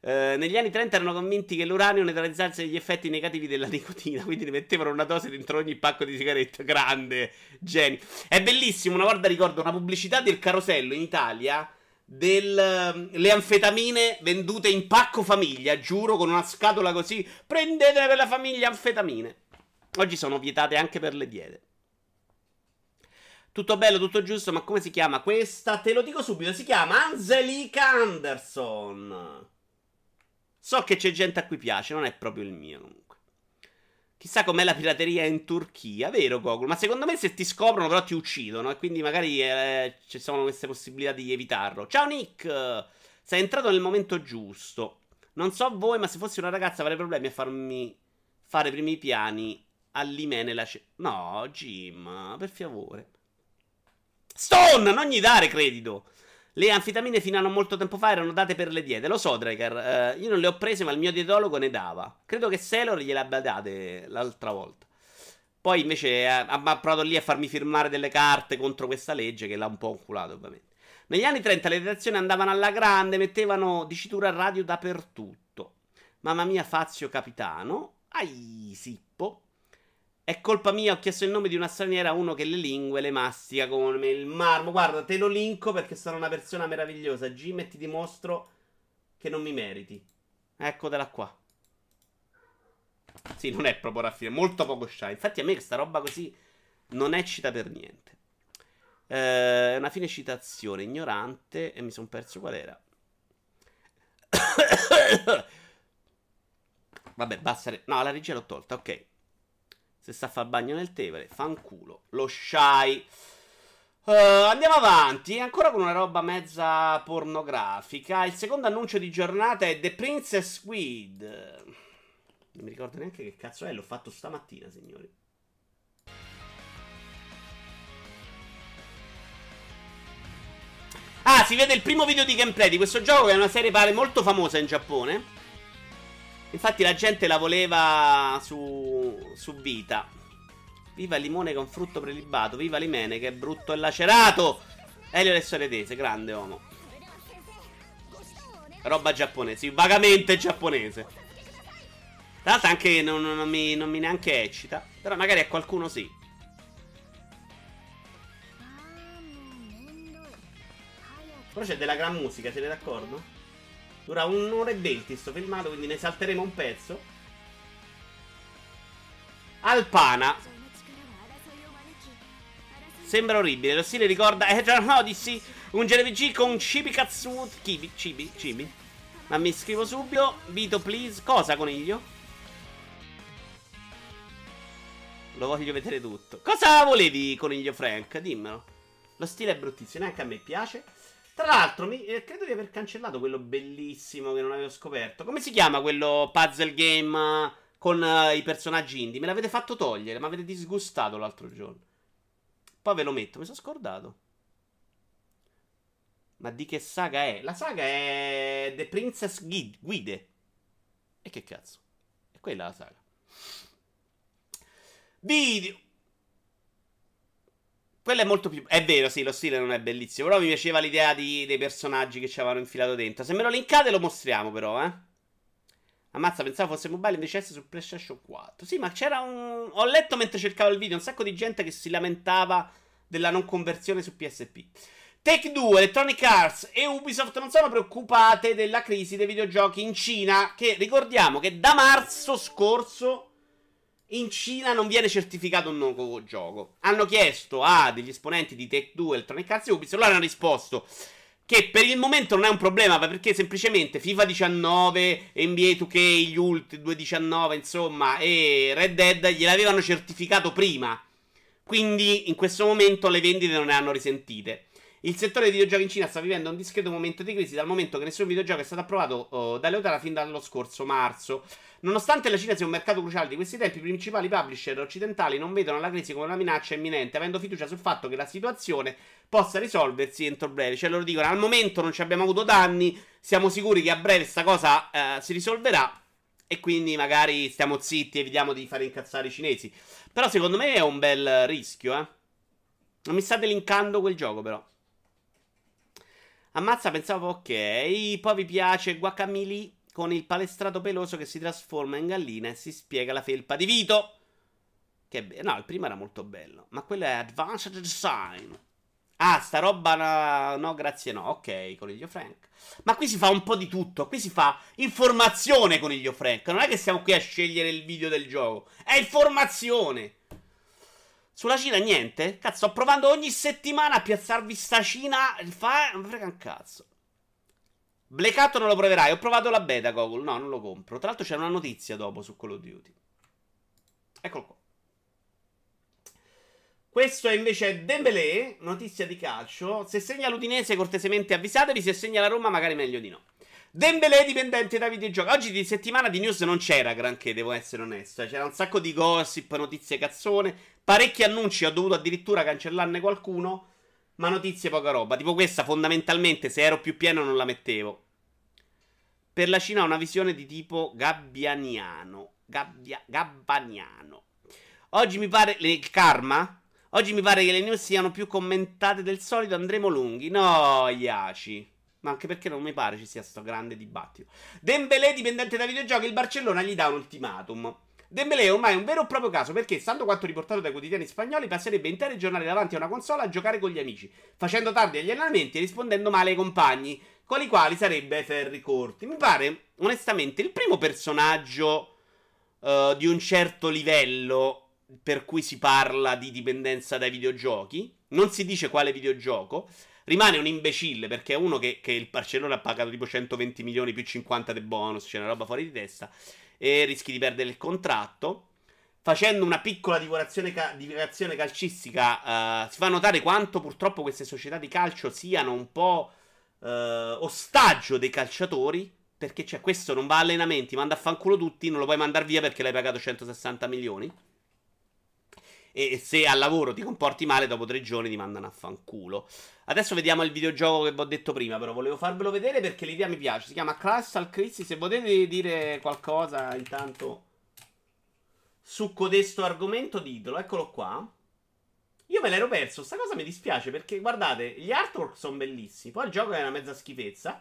Eh, negli anni 30 erano convinti che l'uranio neutralizzasse gli effetti negativi della nicotina, quindi ne mettevano una dose dentro ogni pacco di sigarette. Grande, genio. È bellissimo, una volta ricordo una pubblicità del carosello in Italia delle ehm, anfetamine vendute in pacco famiglia, giuro, con una scatola così. Prendetene per la famiglia anfetamine. Oggi sono vietate anche per le diete. Tutto bello, tutto giusto, ma come si chiama questa? Te lo dico subito, si chiama Angelica Anderson. So che c'è gente a cui piace, non è proprio il mio comunque. Chissà com'è la pirateria in Turchia, vero Gogol? Ma secondo me se ti scoprono però ti uccidono e quindi magari eh, ci sono queste possibilità di evitarlo. Ciao Nick! Sei entrato nel momento giusto. Non so voi, ma se fossi una ragazza avrei problemi a farmi fare i primi piani all'imene la ce... No, Jim, per favore. Stone, non gli dare credito. Le anfetamine fino a non molto tempo fa erano date per le diete. Lo so, Draker. Eh, io non le ho prese, ma il mio dietologo ne dava. Credo che Sailor gliele abbia date l'altra volta. Poi invece eh, ha provato lì a farmi firmare delle carte contro questa legge che l'ha un po' oculato, ovviamente. Negli anni 30 le redazioni andavano alla grande, mettevano dicitura radio dappertutto. Mamma mia, Fazio Capitano. Ai, Sippo. È colpa mia, ho chiesto il nome di una straniera a uno che le lingue le mastica come il marmo. Guarda, te lo linko perché sono una persona meravigliosa. Jim, e ti dimostro che non mi meriti. Eccotela qua. Sì, non è proprio raffinato, molto poco shy. Infatti a me questa roba così non eccita per niente. Eh, è una fine citazione, ignorante, e mi sono perso qual era. Vabbè, basta. No, la regia l'ho tolta, ok. Se sta a fare bagno nel Tevere, fanculo. Lo shy. Uh, andiamo avanti, ancora con una roba mezza pornografica. Il secondo annuncio di giornata è The Princess Squid. Non mi ricordo neanche che cazzo è, l'ho fatto stamattina, signori. Ah, si vede il primo video di gameplay di questo gioco che è una serie pare molto famosa in Giappone. Infatti la gente la voleva su, su Vita. Viva il limone con frutto prelibato. Viva l'imene che è brutto e lacerato. Elio le storie tese, grande uomo. Roba giapponese, vagamente giapponese. Tra l'altro anche non, non, mi, non mi neanche eccita. Però magari a qualcuno sì. Però c'è della gran musica, siete d'accordo? Dura un'ora e venti sto filmato, quindi ne salteremo un pezzo. Alpana. Sembra orribile. Lo stile ricorda Eternal Odyssey. Un JRPG con Chibi Katsu. Chibi, Chibi, Chibi. Ma mi scrivo subito. Vito, please. Cosa, coniglio? Lo voglio vedere tutto. Cosa volevi, coniglio Frank? Dimmelo. Lo stile è bruttissimo, neanche a me piace. Tra l'altro, mi, eh, credo di aver cancellato quello bellissimo che non avevo scoperto. Come si chiama quello puzzle game uh, con uh, i personaggi indie? Me l'avete fatto togliere, mi avete disgustato l'altro giorno. Poi ve lo metto, mi sono scordato. Ma di che saga è? La saga è The Princess Guide. E che cazzo? È quella la saga. Video. Quella è molto più. È vero, sì, lo stile non è bellissimo. Però mi piaceva l'idea di... dei personaggi che ci avevano infilato dentro. Se me lo linkate lo mostriamo, però, eh. Ammazza, pensavo fosse mobile invece su PlayStation 4. Sì, ma c'era un. Ho letto mentre cercavo il video un sacco di gente che si lamentava della non conversione su PSP. Take 2, Electronic Arts e Ubisoft non sono preoccupate della crisi dei videogiochi in Cina, che ricordiamo che da marzo scorso in Cina non viene certificato un nuovo gioco. Hanno chiesto a degli esponenti di Take 2, Electronic Arts e Ubisoft, loro hanno risposto che per il momento non è un problema, perché semplicemente FIFA 19, NBA 2K, gli Ult 219, insomma, e Red Dead gliel'avevano certificato prima. Quindi in questo momento le vendite non ne hanno risentite. Il settore dei videogiochi in Cina sta vivendo un discreto momento di crisi dal momento che nessun videogioco è stato approvato uh, dalle fin dallo scorso marzo. Nonostante la Cina sia un mercato cruciale di questi tempi, i principali publisher occidentali non vedono la crisi come una minaccia imminente, avendo fiducia sul fatto che la situazione possa risolversi entro breve. Cioè loro dicono al momento non ci abbiamo avuto danni, siamo sicuri che a breve questa cosa uh, si risolverà e quindi magari stiamo zitti evitiamo di fare incazzare i cinesi. Però secondo me è un bel rischio, eh. Non mi state linkando quel gioco però. Ammazza, pensavo ok. Poi vi piace Guacamili con il palestrato peloso che si trasforma in gallina e si spiega la felpa di Vito. Che be- no, il primo era molto bello. Ma quello è Advanced Design. Ah, sta roba no, no, grazie no. Ok, coniglio Frank. Ma qui si fa un po' di tutto. Qui si fa informazione, coniglio Frank. Non è che siamo qui a scegliere il video del gioco. È informazione. Sulla Cina niente? Cazzo, sto provando ogni settimana a piazzarvi sta Cina. Fa... Non frega un cazzo. Blackout non lo proverai. Ho provato la beta, Google. No, non lo compro. Tra l'altro c'è una notizia dopo su Call of Duty. Eccolo qua. Questo è invece Dembélé, notizia di calcio. Se segna l'Udinese cortesemente avvisatevi, se segna la Roma magari meglio di no. Dembélé dipendente da videogiochi. Oggi di settimana di news non c'era granché, devo essere onesto. C'era un sacco di gossip, notizie cazzone. Parecchi annunci, ho dovuto addirittura cancellarne qualcuno. Ma notizie poca roba. Tipo questa, fondamentalmente, se ero più pieno non la mettevo. Per la Cina ho una visione di tipo gabbianiano. Gabbia, gabbaniano. Oggi mi pare. Il karma? Oggi mi pare che le news siano più commentate del solito. Andremo lunghi. No, Iaci. Ma anche perché non mi pare ci sia sto grande dibattito. Dembélé dipendente da videogiochi. Il Barcellona gli dà un ultimatum. Dembélé è ormai un vero e proprio caso perché, stando quanto riportato dai quotidiani spagnoli, passerebbe intere giornate davanti a una console a giocare con gli amici, facendo tardi agli allenamenti e rispondendo male ai compagni, con i quali sarebbe ferri corti. Mi pare, onestamente, il primo personaggio uh, di un certo livello per cui si parla di dipendenza dai videogiochi. Non si dice quale videogioco. Rimane un imbecille perché è uno che, che il Barcellona ha pagato tipo 120 milioni più 50 di bonus, c'è cioè una roba fuori di testa e rischi di perdere il contratto. Facendo una piccola divulgazione, ca- divulgazione calcistica, uh, si fa notare quanto purtroppo queste società di calcio siano un po' uh, ostaggio dei calciatori. Perché cioè, questo non va a allenamenti, manda a fanculo tutti, non lo puoi mandare via perché l'hai pagato 160 milioni. E se al lavoro ti comporti male, dopo tre giorni ti mandano a fanculo. Adesso vediamo il videogioco che vi ho detto prima, però volevo farvelo vedere perché l'idea mi piace. Si chiama Crystal Crisis. Se potete dire qualcosa, intanto su codesto argomento, ditelo, eccolo qua. Io me l'ero perso, sta cosa mi dispiace perché guardate, gli artwork sono bellissimi, poi il gioco è una mezza schifezza.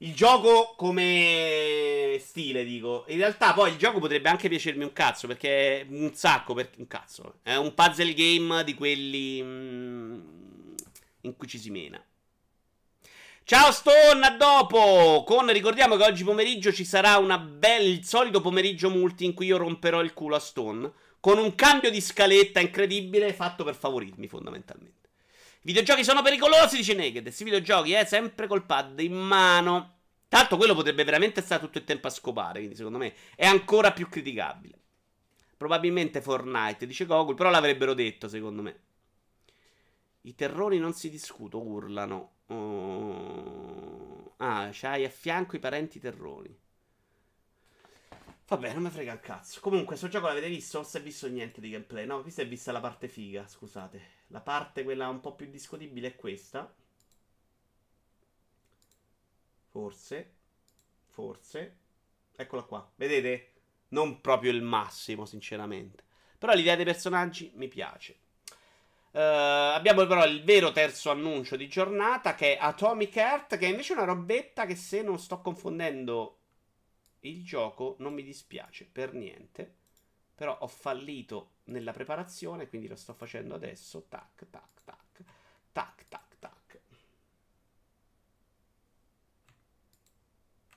Il gioco come stile, dico. In realtà poi il gioco potrebbe anche piacermi un cazzo, perché è un sacco, perché un cazzo. È un puzzle game di quelli mm, in cui ci si mena. Ciao Stone, a dopo! Con, ricordiamo che oggi pomeriggio ci sarà una bel, il solito pomeriggio multi in cui io romperò il culo a Stone, con un cambio di scaletta incredibile fatto per favorirmi fondamentalmente. Videogiochi sono pericolosi, dice Naked. Questi videogiochi, eh, sempre col pad in mano. Tanto quello potrebbe veramente stare tutto il tempo a scopare, quindi secondo me è ancora più criticabile. Probabilmente Fortnite, dice Google, però l'avrebbero detto, secondo me. I terroni non si discutono, urlano. Oh. Ah, c'hai a fianco i parenti terroni. Vabbè, non mi frega il cazzo. Comunque, sto gioco l'avete visto? Non si è visto niente di gameplay. No, qui si è vista la parte figa, scusate. La parte, quella un po' più discutibile, è questa. Forse. Forse. Eccola qua. Vedete? Non proprio il massimo, sinceramente. Però l'idea dei personaggi mi piace. Uh, abbiamo però il vero terzo annuncio di giornata che è Atomic Heart, che è invece una robetta che se non sto confondendo il gioco non mi dispiace per niente. Però ho fallito nella preparazione, quindi lo sto facendo adesso. Tac, tac, tac, tac, tac, tac.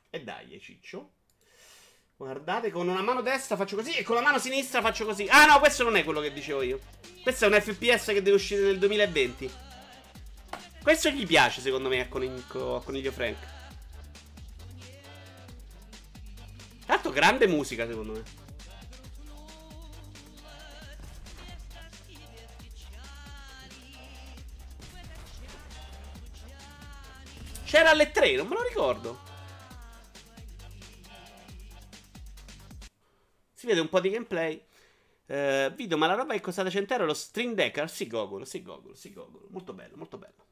E dai, ciccio. Guardate, con una mano destra faccio così e con la mano sinistra faccio così. Ah no, questo non è quello che dicevo io. Questo è un FPS che deve uscire nel 2020. Questo gli piace, secondo me, a Coniglio, a Coniglio Frank. Tanto grande musica, secondo me. C'era alle 3, non me lo ricordo. Si vede un po' di gameplay. Uh, video, ma la roba è costata 100 euro. Lo Stream Deck. Sì, Google, sì, Google, sì, Google. Molto bello, molto bello.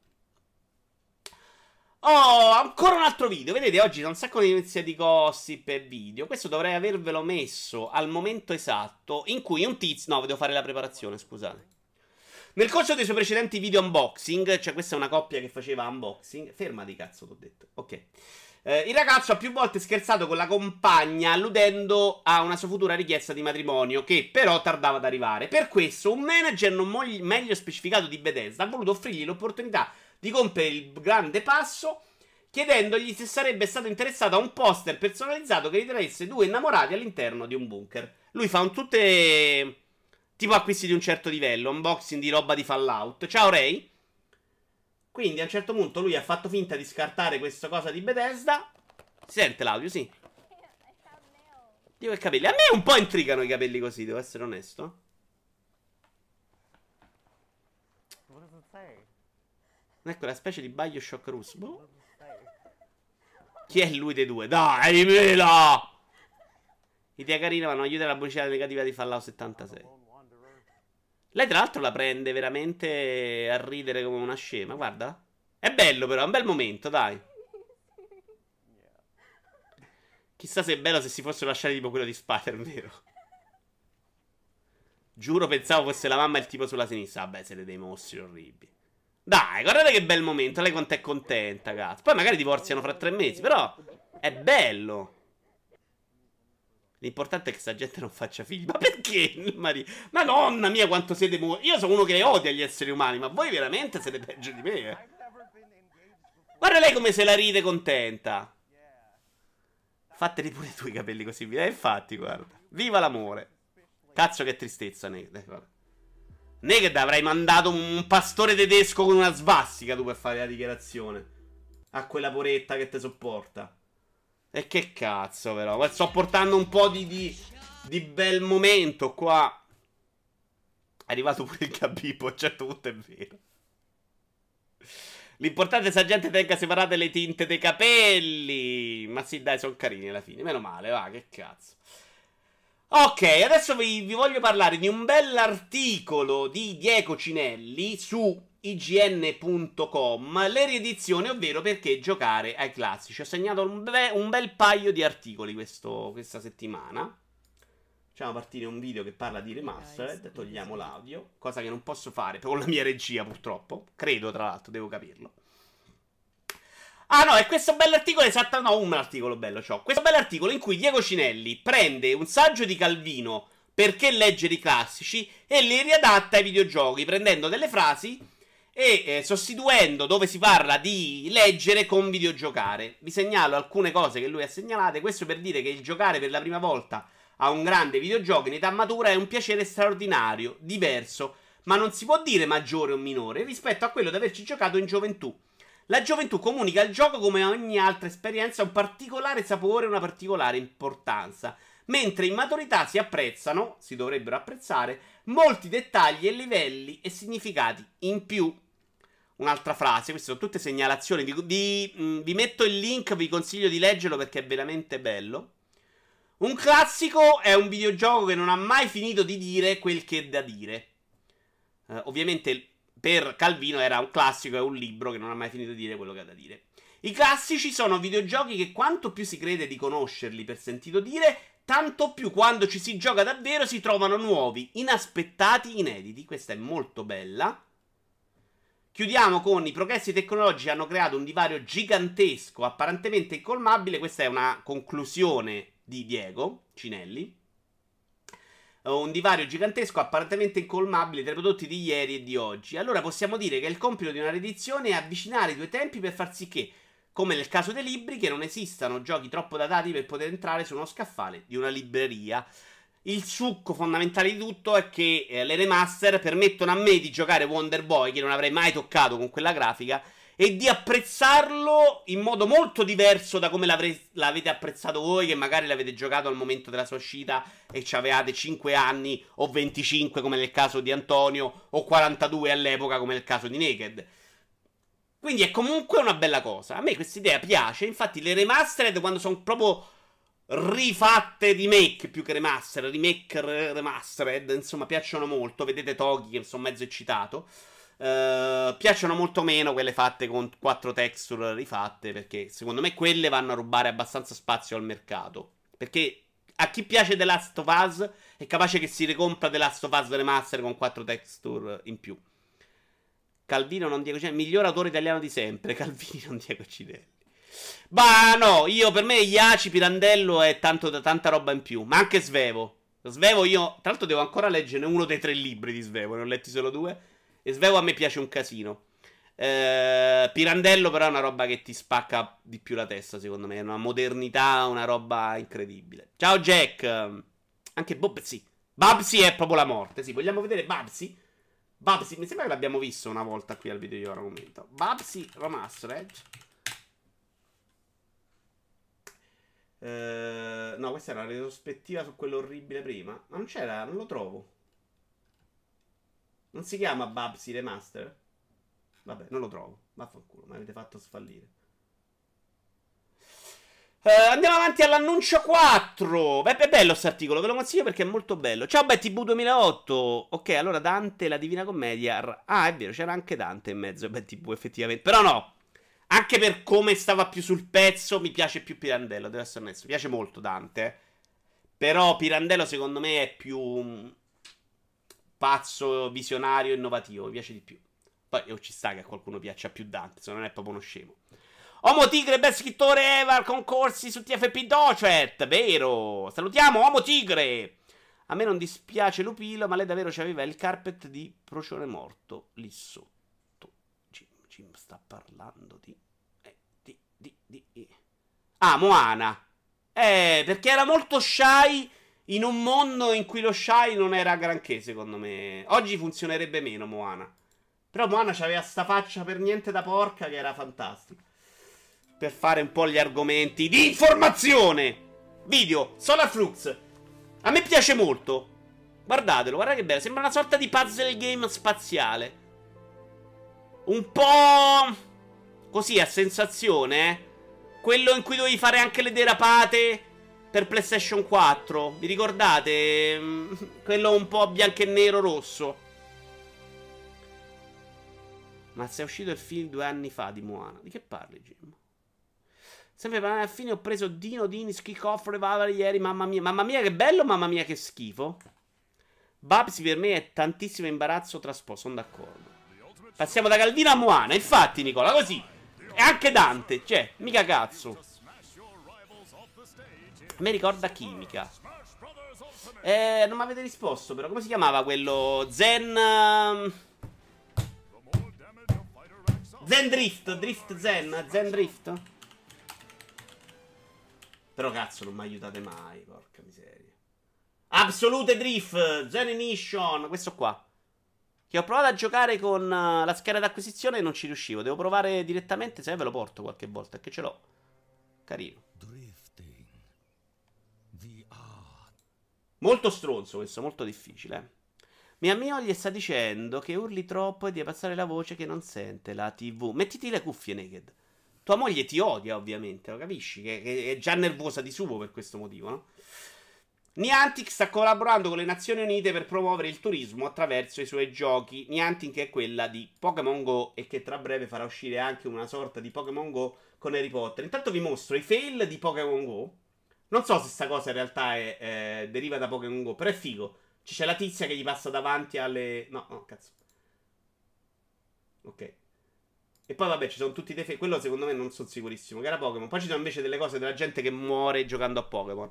Oh, ancora un altro video. Vedete, oggi c'è un sacco di notizie di gossip e video. Questo dovrei avervelo messo al momento esatto in cui un tizio... No, devo fare la preparazione, scusate. Nel corso dei suoi precedenti video unboxing, cioè questa è una coppia che faceva unboxing. Ferma di cazzo, t'ho detto. Ok. Eh, il ragazzo ha più volte scherzato con la compagna, alludendo a una sua futura richiesta di matrimonio, che però tardava ad arrivare. Per questo, un manager non mo- meglio specificato di Bethesda ha voluto offrirgli l'opportunità di compiere il grande passo, chiedendogli se sarebbe stato interessato a un poster personalizzato che ritraesse due innamorati all'interno di un bunker. Lui fa un tutte. Tipo acquisti di un certo livello, unboxing di roba di Fallout. Ciao Ray. Quindi a un certo punto lui ha fatto finta di scartare questa cosa di Bethesda. Si sente l'audio, sì. Dio che capelli. A me un po' intrigano i capelli così, devo essere onesto. Ecco la specie di Bioshock russo. Boh. Chi è lui dei due? Dai, mela! Idea carina, ma non aiuta la pubblicità negativa di Fallout 76. Lei, tra l'altro, la prende veramente a ridere come una scema. Guarda. È bello, però. È un bel momento, dai. Chissà se è bello se si fossero lasciati tipo quello di Spider, vero? Giuro, pensavo fosse la mamma e il tipo sulla sinistra. Vabbè, siete dei mostri orribili. Dai, guardate che bel momento. Lei quanto è contenta, cazzo. Poi magari divorziano fra tre mesi, però è bello. L'importante è che sta gente non faccia figli. Ma perché? Maria? Madonna mia, quanto siete muori. Io sono uno che odia gli esseri umani, ma voi veramente siete peggio di me. Eh? Guarda lei come se la ride contenta. Fateli pure tu i capelli così. Eh, infatti, guarda. Viva l'amore. Cazzo che tristezza, Naked. Naked avrai mandato un pastore tedesco con una svastica tu per fare la dichiarazione. A quella poretta che ti sopporta. E che cazzo, però. Sto portando un po' di, di, di bel momento qua. È arrivato pure il Gabibbo, a un certo punto è vero. L'importante è che la gente tenga separate le tinte dei capelli. Ma sì, dai, sono carini alla fine. Meno male, va, che cazzo. Ok, adesso vi, vi voglio parlare di un bell'articolo di Diego Cinelli su ign.com le riedizioni, ovvero perché giocare ai classici. Ho segnato un, be- un bel paio di articoli questo, questa settimana. Facciamo partire un video che parla di remastered, togliamo l'audio, cosa che non posso fare con la mia regia purtroppo. Credo, tra l'altro, devo capirlo. Ah no, è questo bell'articolo esatto, no, un articolo bello ciò. Questo bell'articolo in cui Diego Cinelli prende un saggio di Calvino perché leggere i classici e li riadatta ai videogiochi, prendendo delle frasi e eh, sostituendo dove si parla di leggere con videogiocare. Vi segnalo alcune cose che lui ha segnalate, questo per dire che il giocare per la prima volta a un grande videogioco in età matura è un piacere straordinario, diverso, ma non si può dire maggiore o minore rispetto a quello di averci giocato in gioventù. La gioventù comunica il gioco come ogni altra esperienza un particolare sapore e una particolare importanza, mentre in maturità si apprezzano, si dovrebbero apprezzare, molti dettagli e livelli e significati in più. Un'altra frase, queste sono tutte segnalazioni, vi, vi, mm, vi metto il link, vi consiglio di leggerlo perché è veramente bello. Un classico è un videogioco che non ha mai finito di dire quel che è da dire. Uh, ovviamente per Calvino era un classico, è un libro che non ha mai finito di dire quello che ha da dire. I classici sono videogiochi che quanto più si crede di conoscerli per sentito dire, tanto più quando ci si gioca davvero si trovano nuovi, inaspettati, inediti. Questa è molto bella. Chiudiamo con i progressi tecnologici hanno creato un divario gigantesco, apparentemente incolmabile. Questa è una conclusione di Diego Cinelli un divario gigantesco apparentemente incolmabile tra i prodotti di ieri e di oggi. Allora possiamo dire che il compito di una riedizione è avvicinare i due tempi per far sì che, come nel caso dei libri, che non esistano giochi troppo datati per poter entrare su uno scaffale di una libreria. Il succo fondamentale di tutto è che eh, le remaster permettono a me di giocare Wonder Boy, che non avrei mai toccato con quella grafica, e di apprezzarlo in modo molto diverso da come l'avete apprezzato voi, che magari l'avete giocato al momento della sua uscita e ci avevate 5 anni o 25 come nel caso di Antonio o 42 all'epoca come nel caso di Naked. Quindi è comunque una bella cosa. A me questa idea piace, infatti le remastered quando sono proprio rifatte remake più che remaster, remake remastered, insomma piacciono molto, vedete Togi che sono mezzo eccitato. Uh, piacciono molto meno quelle fatte con quattro texture rifatte perché secondo me quelle vanno a rubare abbastanza spazio al mercato. Perché a chi piace The Last of Us è capace che si ricompra The Last of Us Remaster con quattro texture in più. Calvino non Diego Cinelli, miglior autore italiano di sempre. Calvino non Diego Cinelli. Ma no, io per me Iaci, Pirandello è tanto, tanta roba in più. Ma anche Svevo. Svevo io, tra l'altro devo ancora leggere uno dei tre libri di Svevo, ne ho letti solo due. E Svevo a me piace un casino. Eh, Pirandello però è una roba che ti spacca di più la testa, secondo me. È una modernità, una roba incredibile. Ciao Jack. Anche Bobsy. Babsy è proprio la morte. Sì, vogliamo vedere Babsy? Babsy, mi sembra che l'abbiamo visto una volta qui al video di ora commento. Babsy Remastered. Eh, no, questa era la retrospettiva su quello orribile prima. Ma non c'era, non lo trovo. Non si chiama Babsy Remaster? Vabbè, non lo trovo. Vaffanculo, mi avete fatto sfallire. Uh, andiamo avanti all'annuncio 4. Beh, è bello questo articolo, ve lo consiglio perché è molto bello. Ciao Betty Bu 2008. Ok, allora Dante, la Divina Commedia. Ah, è vero, c'era anche Dante in mezzo Betty Bu, effettivamente. Però no. Anche per come stava più sul pezzo, mi piace più Pirandello, devo essere onesto. Mi piace molto Dante. Eh. Però Pirandello, secondo me, è più pazzo, visionario, innovativo. Mi piace di più. Poi oh, ci sta che a qualcuno piaccia più Dante, se non è proprio uno scemo. Omo Tigre, bel scrittore Ever, concorsi su TFP Docet, vero? Salutiamo Omo Tigre. A me non dispiace Lupilo, ma lei davvero c'aveva il carpet di procione morto lì sotto. Jim, Jim sta parlando di... Eh, di, di, di... Ah, Moana. Eh, perché era molto shy in un mondo in cui lo shy non era granché, secondo me. Oggi funzionerebbe meno Moana. Però Moana c'aveva sta faccia per niente da porca che era fantastica. Per fare un po' gli argomenti di informazione. Video, Solar Flux. A me piace molto. Guardatelo, guardate che bello. Sembra una sorta di puzzle game spaziale. Un po' così a sensazione, eh. Quello in cui dovevi fare anche le derapate per PlayStation 4. Vi ricordate? Mm, quello un po' bianco e nero rosso. Ma se è uscito il film due anni fa di Moana, di che parli, Jim? Sempre per andare a fine ho preso Dino Dinis Kick Off Revival ieri. Mamma mia, mamma mia che bello, mamma mia che schifo. Babsi per me è tantissimo imbarazzo trasporto, sono d'accordo. Passiamo da Calvino a Moana, infatti Nicola, così. E anche Dante, cioè, mica cazzo. Mi ricorda chimica. Eh, non mi avete risposto però, come si chiamava quello? Zen... Um... Zen Drift, Drift Zen, Zen Drift. Però cazzo non mi aiutate mai, porca miseria. Absolute Drift, Zen Ignition, questo qua. Che ho provato a giocare con uh, la scheda d'acquisizione e non ci riuscivo. Devo provare direttamente, se ve lo porto qualche volta, che ce l'ho. Carino. Molto stronzo questo, molto difficile. Mia moglie sta dicendo che urli troppo e devi passare la voce che non sente la TV. Mettiti le cuffie naked. Tua moglie ti odia, ovviamente, lo capisci? Che, che è già nervosa di suo per questo motivo, no? Niantic sta collaborando con le Nazioni Unite per promuovere il turismo attraverso i suoi giochi. Niantic è quella di Pokémon Go e che tra breve farà uscire anche una sorta di Pokémon Go con Harry Potter. Intanto vi mostro i fail di Pokémon Go. Non so se sta cosa in realtà è, è, deriva da Pokémon Go, però è figo. C'è la tizia che gli passa davanti alle... No, no, cazzo. Ok. E poi vabbè, ci sono tutti dei... Fe- Quello secondo me non sono sicurissimo, che era Pokémon. Poi ci sono invece delle cose della gente che muore giocando a Pokémon.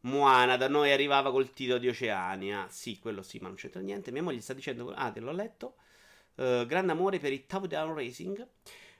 Moana da noi arrivava col titolo di Oceania. Sì, quello sì, ma non c'entra niente. Mia moglie sta dicendo... Ah, te l'ho letto. Uh, grande amore per il Top Down Racing.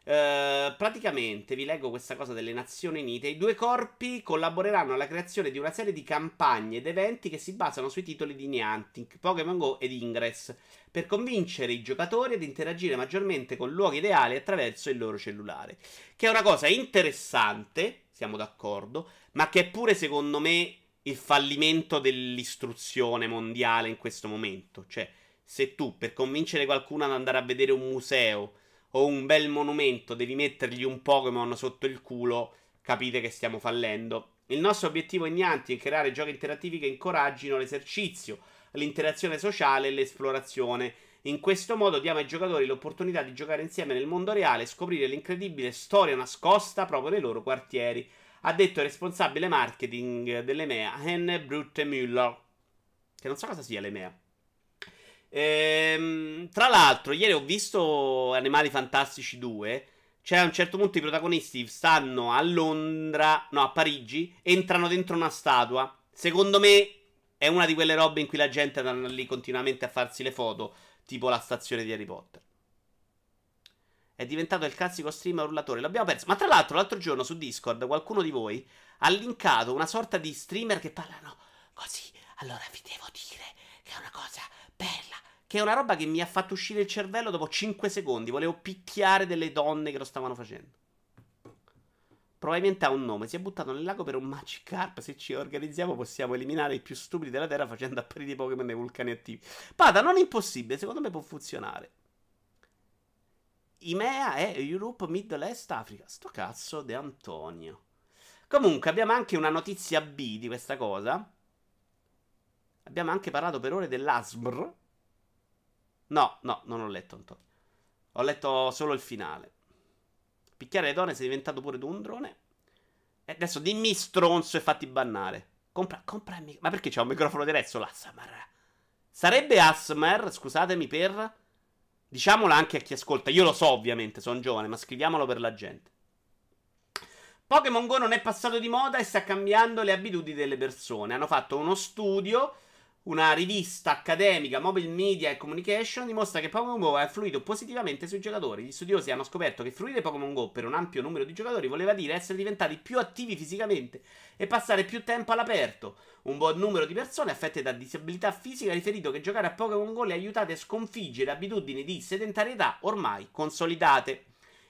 Uh, praticamente vi leggo questa cosa delle Nazioni Unite. I due corpi collaboreranno alla creazione di una serie di campagne ed eventi che si basano sui titoli di Niantic, Pokémon Go ed Ingress, per convincere i giocatori ad interagire maggiormente con luoghi ideali attraverso il loro cellulare. Che è una cosa interessante, siamo d'accordo, ma che è pure secondo me il fallimento dell'istruzione mondiale in questo momento. Cioè, se tu per convincere qualcuno ad andare a vedere un museo o un bel monumento, devi mettergli un Pokémon sotto il culo, capite che stiamo fallendo. Il nostro obiettivo in Niantic è creare giochi interattivi che incoraggino l'esercizio, l'interazione sociale e l'esplorazione. In questo modo diamo ai giocatori l'opportunità di giocare insieme nel mondo reale e scoprire l'incredibile storia nascosta proprio nei loro quartieri. Ha detto il responsabile marketing dell'EMEA, Henne Brutte Müller. Che non so cosa sia l'EMEA. Ehm, tra l'altro, ieri ho visto Animali Fantastici 2. Cioè, a un certo punto i protagonisti stanno a Londra, no, a Parigi, entrano dentro una statua. Secondo me è una di quelle robe in cui la gente sta lì continuamente a farsi le foto, tipo la stazione di Harry Potter. È diventato il classico streamer urlatore. L'abbiamo perso. Ma tra l'altro, l'altro giorno su Discord, qualcuno di voi ha linkato una sorta di streamer che parlano così. Allora vi devo dire che è una cosa bella. Che è una roba che mi ha fatto uscire il cervello dopo 5 secondi. Volevo picchiare delle donne che lo stavano facendo. Probabilmente ha un nome. Si è buttato nel lago per un Magic Carp. Se ci organizziamo, possiamo eliminare i più stupidi della Terra facendo apparire i Pokémon dei vulcani attivi. Pada, non impossibile. Secondo me può funzionare. IMEA è Europe, Middle East, Africa. Sto cazzo di Antonio. Comunque, abbiamo anche una notizia B di questa cosa. Abbiamo anche parlato per ore dell'ASMR. No, no, non ho letto Antonio. Ho letto solo il finale. Picchiare le donne sei diventato pure tu un drone. E adesso dimmi stronzo e fatti bannare. Compra, compra il microfono. Ma perché c'è un microfono diverso l'ASMR? Sarebbe ASMR, scusatemi per... Diciamolo anche a chi ascolta. Io lo so ovviamente, sono giovane, ma scriviamolo per la gente. Pokémon Go non è passato di moda e sta cambiando le abitudini delle persone. Hanno fatto uno studio una rivista accademica, Mobile Media e Communication, dimostra che Pokémon Go ha influito positivamente sui giocatori. Gli studiosi hanno scoperto che fruire Pokémon Go per un ampio numero di giocatori voleva dire essere diventati più attivi fisicamente e passare più tempo all'aperto. Un buon numero di persone affette da disabilità fisica ha riferito che giocare a Pokémon Go le ha aiutate a sconfiggere abitudini di sedentarietà ormai consolidate.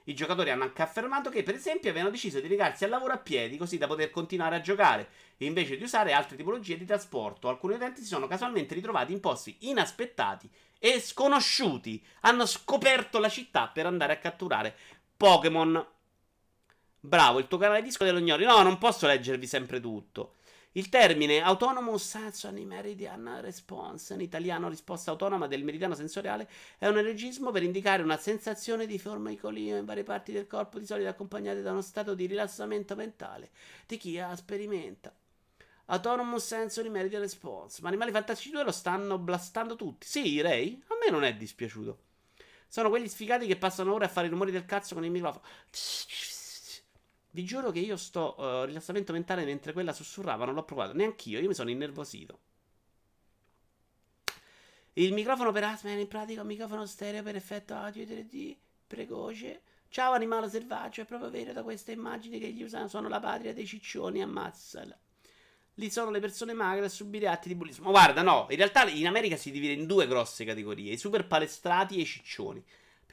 I giocatori hanno anche affermato che, per esempio, avevano deciso di recarsi al lavoro a piedi così da poter continuare a giocare, invece di usare altre tipologie di trasporto. Alcuni utenti si sono casualmente ritrovati in posti inaspettati e sconosciuti. Hanno scoperto la città per andare a catturare Pokémon. Bravo, il tuo canale disco dello ignori. No, non posso leggervi sempre tutto. Il termine Autonomous Sensory Meridian Response, in italiano risposta autonoma del meridiano sensoriale, è un regismo per indicare una sensazione di formicolio in varie parti del corpo, di solito accompagnate da uno stato di rilassamento mentale di chi la sperimenta. Autonomous Sensory Meridian Response. Ma Animali Fantastici 2 lo stanno blastando tutti. Sì, Ray? A me non è dispiaciuto. Sono quegli sfigati che passano ore a fare i rumori del cazzo con il microfono. Vi giuro che io sto uh, rilassamento mentale mentre quella sussurrava, non l'ho provato neanch'io, io mi sono innervosito. Il microfono per asma è in pratica un microfono stereo per effetto audio 3D precoce. Ciao animale selvaggio, è proprio vero da queste immagini che gli usano sono la patria dei ciccioni, ammazzala. Lì sono le persone magre a subire atti di bullismo. Guarda, no, in realtà in America si divide in due grosse categorie, i super palestrati e i ciccioni.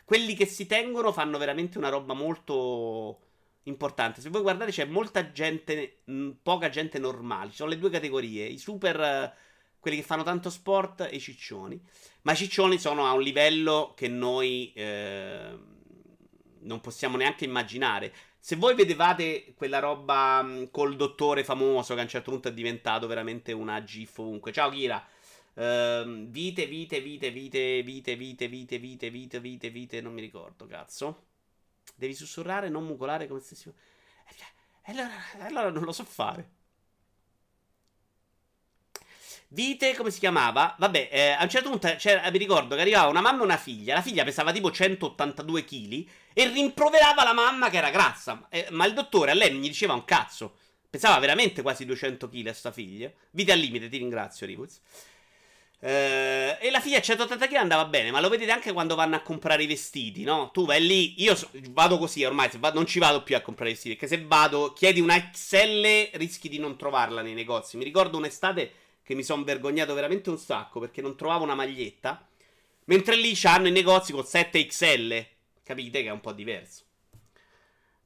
Quelli che si tengono fanno veramente una roba molto importante. Se voi guardate c'è molta gente, mh, poca gente normale. Ci sono le due categorie, i super, uh, quelli che fanno tanto sport e i ciccioni. Ma i ciccioni sono a un livello che noi eh, non possiamo neanche immaginare. Se voi vedevate quella roba mh, col dottore famoso che a un certo punto è diventato veramente una gif ovunque. Ciao Kira. Uh, vite, vite, vite, vite, vite, vite, vite, vite, vite, vite, vite, non mi ricordo, cazzo. Devi sussurrare, non mucolare come se si... E allora, allora non lo so fare. Vite, come si chiamava? Vabbè, eh, a un certo punto mi ricordo che arrivava una mamma e una figlia. La figlia pesava tipo 182 kg e rimproverava la mamma che era grassa. Eh, ma il dottore a lei non gli diceva un cazzo. Pesava veramente quasi 200 kg a sta figlia. Vite al limite, ti ringrazio, Rivuz. Uh, e la figlia a 180 kg andava bene, ma lo vedete anche quando vanno a comprare i vestiti, no? Tu vai lì, io so, vado così ormai, vado, non ci vado più a comprare i vestiti, perché se vado, chiedi una XL, rischi di non trovarla nei negozi. Mi ricordo un'estate che mi sono vergognato veramente un sacco perché non trovavo una maglietta, mentre lì c'hanno i negozi con 7XL, capite che è un po' diverso.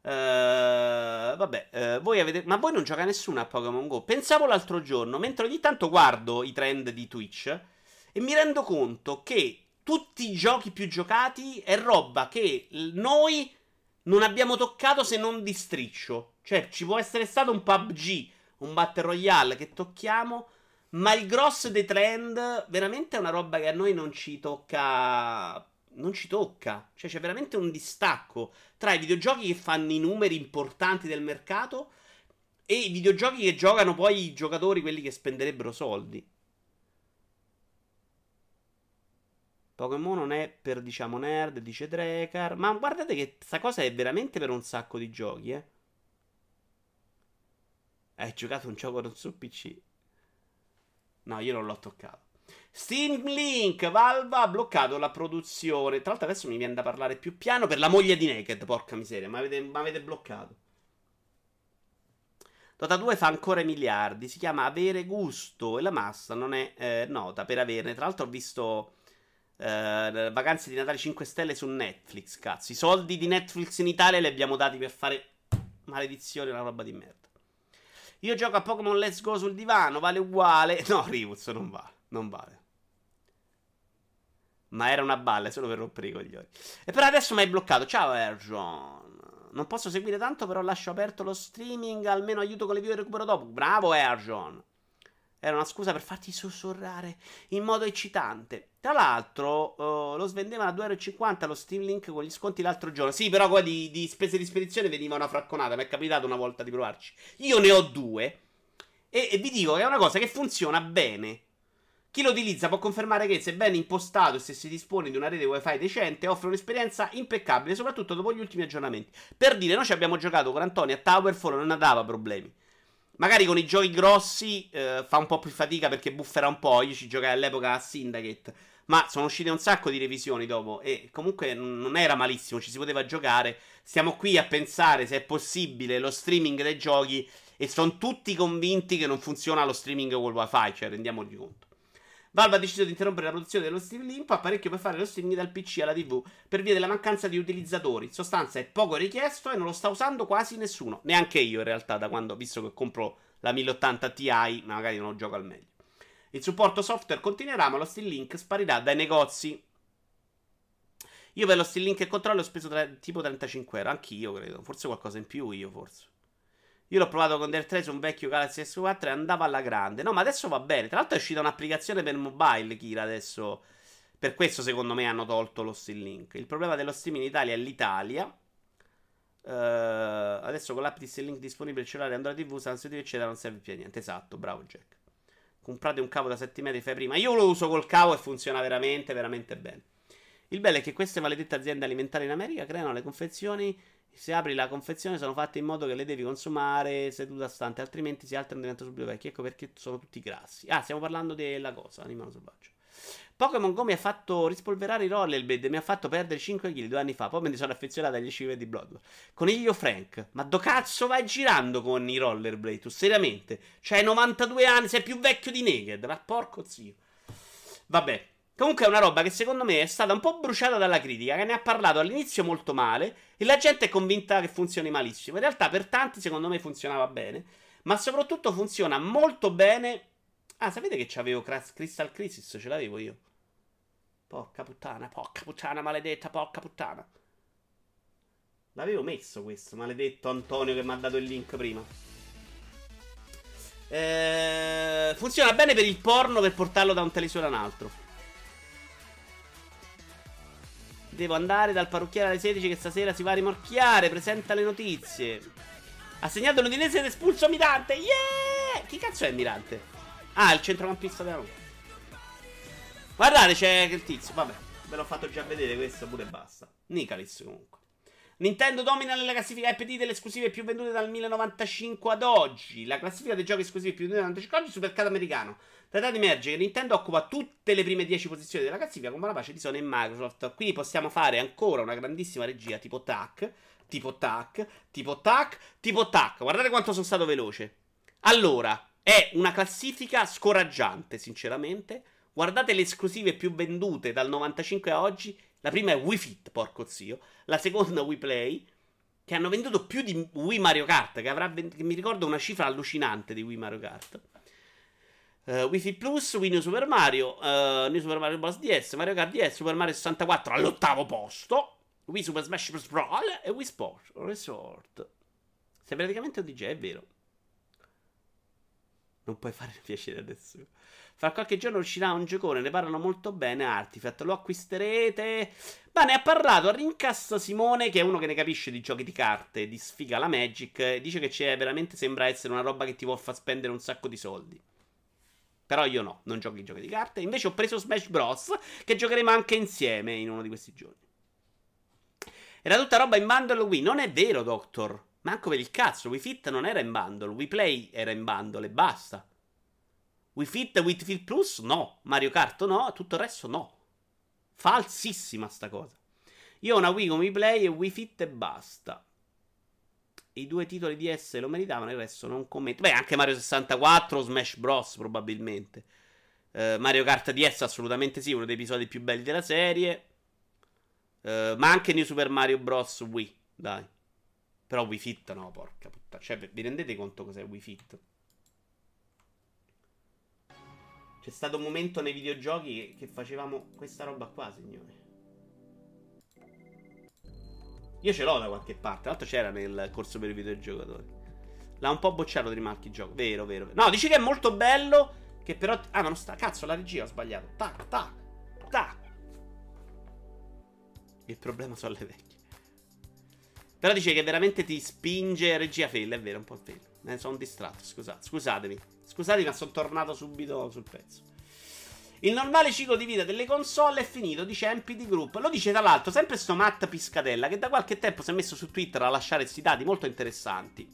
Uh, vabbè, uh, voi avete. Ma voi non gioca nessuno a Pokémon Go? Pensavo l'altro giorno, mentre ogni tanto guardo i trend di Twitch e mi rendo conto che tutti i giochi più giocati è roba che noi non abbiamo toccato se non di striccio. Cioè, ci può essere stato un PUBG, un Battle Royale che tocchiamo, ma il grosso dei trend veramente è una roba che a noi non ci tocca non ci tocca. Cioè, c'è veramente un distacco tra i videogiochi che fanno i numeri importanti del mercato e i videogiochi che giocano poi i giocatori, quelli che spenderebbero soldi. Pokémon non è per, diciamo, nerd, dice Drekar. Ma guardate che questa cosa è veramente per un sacco di giochi, eh. Hai giocato un gioco su PC? No, io non l'ho toccato. Steam Link, Valve ha bloccato la produzione. Tra l'altro adesso mi viene da parlare più piano per la moglie di Naked, porca miseria, ma avete, bloccato. Dota 2 fa ancora miliardi, si chiama Avere Gusto e la massa non è eh, nota per averne. Tra l'altro ho visto eh, Vacanze di Natale 5 Stelle su Netflix, cazzo. I soldi di Netflix in Italia li abbiamo dati per fare maledizione, una roba di merda. Io gioco a Pokémon Let's Go sul divano, vale uguale. No, Rivuz non vale, non vale. Ma era una balla, solo per rompere i coglioni. E però adesso mi hai bloccato. Ciao, Erjon. Non posso seguire tanto, però lascio aperto lo streaming. Almeno aiuto con le video e recupero dopo. Bravo, Erjon. Era una scusa per farti sussurrare in modo eccitante. Tra l'altro, uh, lo svendevano a 2,50€ lo Steam Link con gli sconti l'altro giorno. Sì, però qua di, di spese di spedizione veniva una fracconata. Mi è capitato una volta di provarci. Io ne ho due. E, e vi dico che è una cosa che funziona bene. Chi lo utilizza può confermare che, se ben impostato e se si dispone di una rete wifi decente, offre un'esperienza impeccabile, soprattutto dopo gli ultimi aggiornamenti. Per dire, noi ci abbiamo giocato con Antonio a Towerfall e non dava problemi. Magari con i giochi grossi eh, fa un po' più fatica perché buffera un po'. Io ci giocai all'epoca a Syndicate. Ma sono uscite un sacco di revisioni dopo. E comunque non era malissimo, ci si poteva giocare. Stiamo qui a pensare se è possibile lo streaming dei giochi. E sono tutti convinti che non funziona lo streaming col wifi. Cioè, rendiamoci conto. Valve ha deciso di interrompere la produzione dello Steam Link apparecchio per fare lo streaming dal PC alla TV per via della mancanza di utilizzatori. In sostanza è poco richiesto e non lo sta usando quasi nessuno. Neanche io in realtà, da quando, visto che compro la 1080 Ti, ma magari non gioco al meglio. Il supporto software continuerà, ma lo Steam Link sparirà dai negozi. Io per lo Steam Link e controllo ho speso tre, tipo 35 euro, anch'io credo, forse qualcosa in più io forse. Io l'ho provato con Del 3 su un vecchio Galaxy S4 e andava alla grande. No, ma adesso va bene. Tra l'altro è uscita un'applicazione per mobile, Kira, adesso. Per questo, secondo me, hanno tolto lo Steam Link. Il problema dello Steam in Italia è l'Italia. Uh, adesso con l'app di Steam Link disponibile il cellulare Android TV, Samsung TV, eccetera, non serve più a niente. Esatto, bravo Jack. Comprate un cavo da 7 metri, fai prima. Io lo uso col cavo e funziona veramente, veramente bene. Il bello è che queste maledette aziende alimentari in America creano le confezioni se apri la confezione sono fatte in modo che le devi consumare seduta stante, altrimenti si alterano diventano subito vecchi. Ecco perché sono tutti grassi. Ah, stiamo parlando della cosa, animale selvaggio. Pokémon Go mi ha fatto rispolverare i rollerblade e mi ha fatto perdere 5 kg due anni fa. Poi me ne sono affezionato agli scive di Bloodborne. Coniglio Frank, ma do cazzo vai girando con i rollerblade? Tu seriamente? C'hai 92 anni, sei più vecchio di Naked. Ma porco zio. Vabbè. Comunque è una roba che secondo me è stata un po' bruciata dalla critica, che ne ha parlato all'inizio molto male e la gente è convinta che funzioni malissimo. In realtà per tanti secondo me funzionava bene, ma soprattutto funziona molto bene. Ah, sapete che c'avevo Crystal Crisis? Ce l'avevo io. Porca puttana, porca puttana maledetta, porca puttana. L'avevo messo questo, maledetto Antonio che mi ha dato il link prima. Eh, funziona bene per il porno per portarlo da un televisore a un altro. Devo andare dal parrucchiere alle 16 che stasera si va a rimorchiare. Presenta le notizie. Ha segnato l'Udinese ed espulso Mirante. Yeah! Chi cazzo è Mirante? Ah, il centrocampista della Roma. Guardate, c'è il tizio. Vabbè, ve l'ho fatto già vedere questo pure basta. Nicalis comunque. Nintendo domina nella classifica EPD delle esclusive più vendute dal 1995 ad oggi. La classifica dei giochi esclusivi più venduti dal 1995 ad oggi, supermercato americano. Da dati emerge che Nintendo occupa tutte le prime 10 posizioni della classifica con la pace di Sony e Microsoft. Quindi possiamo fare ancora una grandissima regia tipo tac, tipo tac, tipo tac, tipo tac. Guardate quanto sono stato veloce. Allora, è una classifica scoraggiante, sinceramente. Guardate le esclusive più vendute dal 95 a oggi. La prima è Wii Fit, porco zio. La seconda Wii Play. Che hanno venduto più di Wii Mario Kart. Che, avrà che mi ricordo una cifra allucinante di Wii Mario Kart. Uh, Wi-Fi Plus, Wii New Super Mario, uh, New Super Mario Bros. DS, Mario Kart DS, Super Mario 64 all'ottavo posto, Wii Super Smash Bros. Brawl e Wii Sport Resort. Sei praticamente un DJ, è vero. Non puoi fare piacere adesso. Fra qualche giorno uscirà un giocone, ne parlano molto bene Artifact, lo acquisterete. Ma ne ha parlato a Rincast Simone, che è uno che ne capisce di giochi di carte, di sfiga la Magic, dice che c'è veramente sembra essere una roba che ti può far spendere un sacco di soldi. Però io no, non gioco i giochi di carte. Invece ho preso Smash Bros. Che giocheremo anche insieme in uno di questi giorni. Era tutta roba in bundle Wii. Non è vero, Doctor. Manco per il cazzo. Wii Fit non era in bundle. Wii Play era in bundle e basta. Wii Fit, Wii Fit Plus? No. Mario Kart no. Tutto il resto no. Falsissima sta cosa. Io ho una Wii con Wii Play e Wii Fit e basta i due titoli di S lo meritavano, il resto non commento. Beh, anche Mario 64 o Smash Bros. probabilmente. Uh, Mario Kart DS assolutamente sì, uno dei episodi più belli della serie. Uh, ma anche New Super Mario Bros. Wii, dai. Però Wii Fit no, porca puttana. Cioè, vi rendete conto cos'è Wii Fit? C'è stato un momento nei videogiochi che, facevamo questa roba qua, signori. Io ce l'ho da qualche parte. L'altro c'era nel corso per i videogiocatori. L'ha un po' bocciato di marchi gioco. Vero, vero, vero. No, dici che è molto bello. Che però. Ah, ma non sta. Cazzo, la regia ho sbagliato. Tac, tac, tac. Il problema sono le vecchie. Però dice che veramente ti spinge regia fail. È vero, un po' fail. Me ne sono distratto. Scusate, scusatemi. Scusatemi, ma sono tornato subito sul pezzo. Il normale ciclo di vita delle console è finito, dice MPD Group. Lo dice tra l'altro sempre sto Matt Piscatella che da qualche tempo si è messo su Twitter a lasciare questi dati molto interessanti.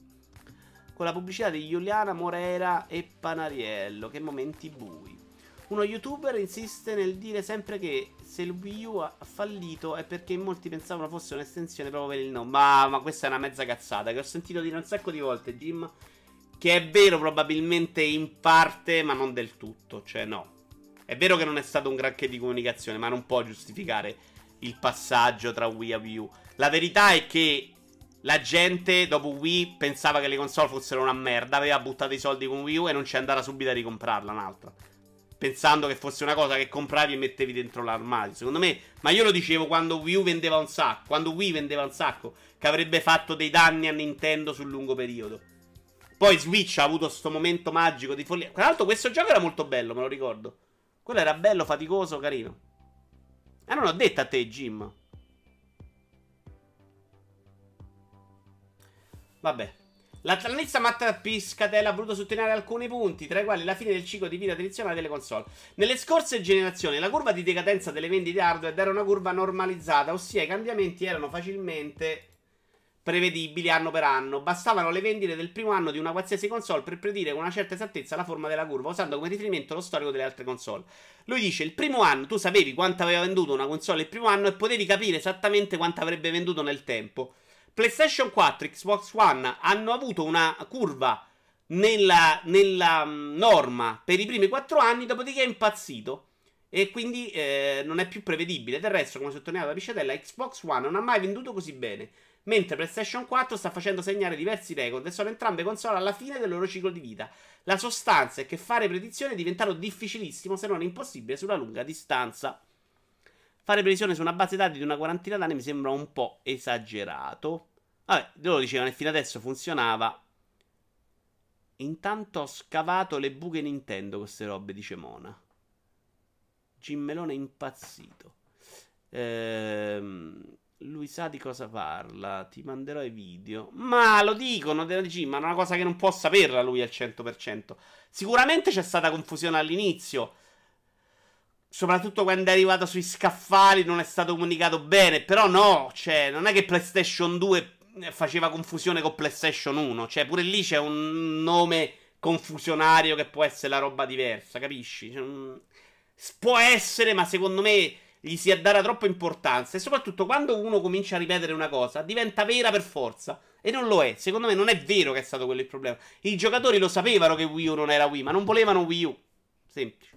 Con la pubblicità di Giuliana Morera e Panariello. Che momenti bui. Uno youtuber insiste nel dire sempre che se il Wii U ha fallito è perché molti pensavano fosse un'estensione proprio per il nome. Ma, ma questa è una mezza cazzata che ho sentito dire un sacco di volte, Jim. Che è vero probabilmente in parte, ma non del tutto. Cioè, no. È vero che non è stato un granché di comunicazione, ma non può giustificare il passaggio tra Wii e Wii U. La verità è che la gente dopo Wii pensava che le console fossero una merda, aveva buttato i soldi con Wii U e non ci andava subito a ricomprarla un'altra. Pensando che fosse una cosa che compravi e mettevi dentro l'armadio. Secondo me, ma io lo dicevo quando Wii U vendeva un sacco, quando Wii vendeva un sacco, che avrebbe fatto dei danni a Nintendo sul lungo periodo. Poi Switch ha avuto questo momento magico di follia. Tra l'altro, questo gioco era molto bello, me lo ricordo. Quello era bello, faticoso, carino. E eh, non ho detto a te, Jim. Vabbè. L'atlanista Matt Piscatella ha voluto sottolineare alcuni punti, tra i quali la fine del ciclo di vita tradizionale delle console. Nelle scorse generazioni la curva di decadenza delle vendite hardware era una curva normalizzata, ossia i cambiamenti erano facilmente prevedibili anno per anno. Bastavano le vendite del primo anno di una qualsiasi console per predire con una certa esattezza la forma della curva, usando come riferimento lo storico delle altre console. Lui dice: il primo anno tu sapevi quanto aveva venduto una console il primo anno e potevi capire esattamente quanto avrebbe venduto nel tempo. PlayStation 4 Xbox One hanno avuto una curva nella, nella mm, norma per i primi 4 anni, dopodiché è impazzito. E quindi eh, non è più prevedibile. Del resto, come sottolineato da Pisciatella, Xbox One non ha mai venduto così bene. Mentre PlayStation 4 sta facendo segnare diversi record e sono entrambe console alla fine del loro ciclo di vita. La sostanza è che fare predizioni è diventato difficilissimo, se non impossibile, sulla lunga distanza. Fare previsione su una base dati di una quarantina d'anni mi sembra un po' esagerato. Vabbè, loro dicevano e fino adesso funzionava. Intanto ho scavato le buche Nintendo queste robe, dice Mona. Gimmelone impazzito. Ehm, lui sa di cosa parla. Ti manderò i video. Ma lo dicono, lo dici, ma è una cosa che non può saperla lui al 100%. Sicuramente c'è stata confusione all'inizio. Soprattutto quando è arrivato sui scaffali non è stato comunicato bene. Però no, cioè, non è che PlayStation 2 faceva confusione con PlayStation 1. Cioè, pure lì c'è un nome confusionario che può essere la roba diversa, capisci? Cioè, può essere, ma secondo me gli si è data troppa importanza. E soprattutto quando uno comincia a ripetere una cosa, diventa vera per forza. E non lo è. Secondo me non è vero che è stato quello il problema. I giocatori lo sapevano che Wii U non era Wii, ma non volevano Wii U. Semplice.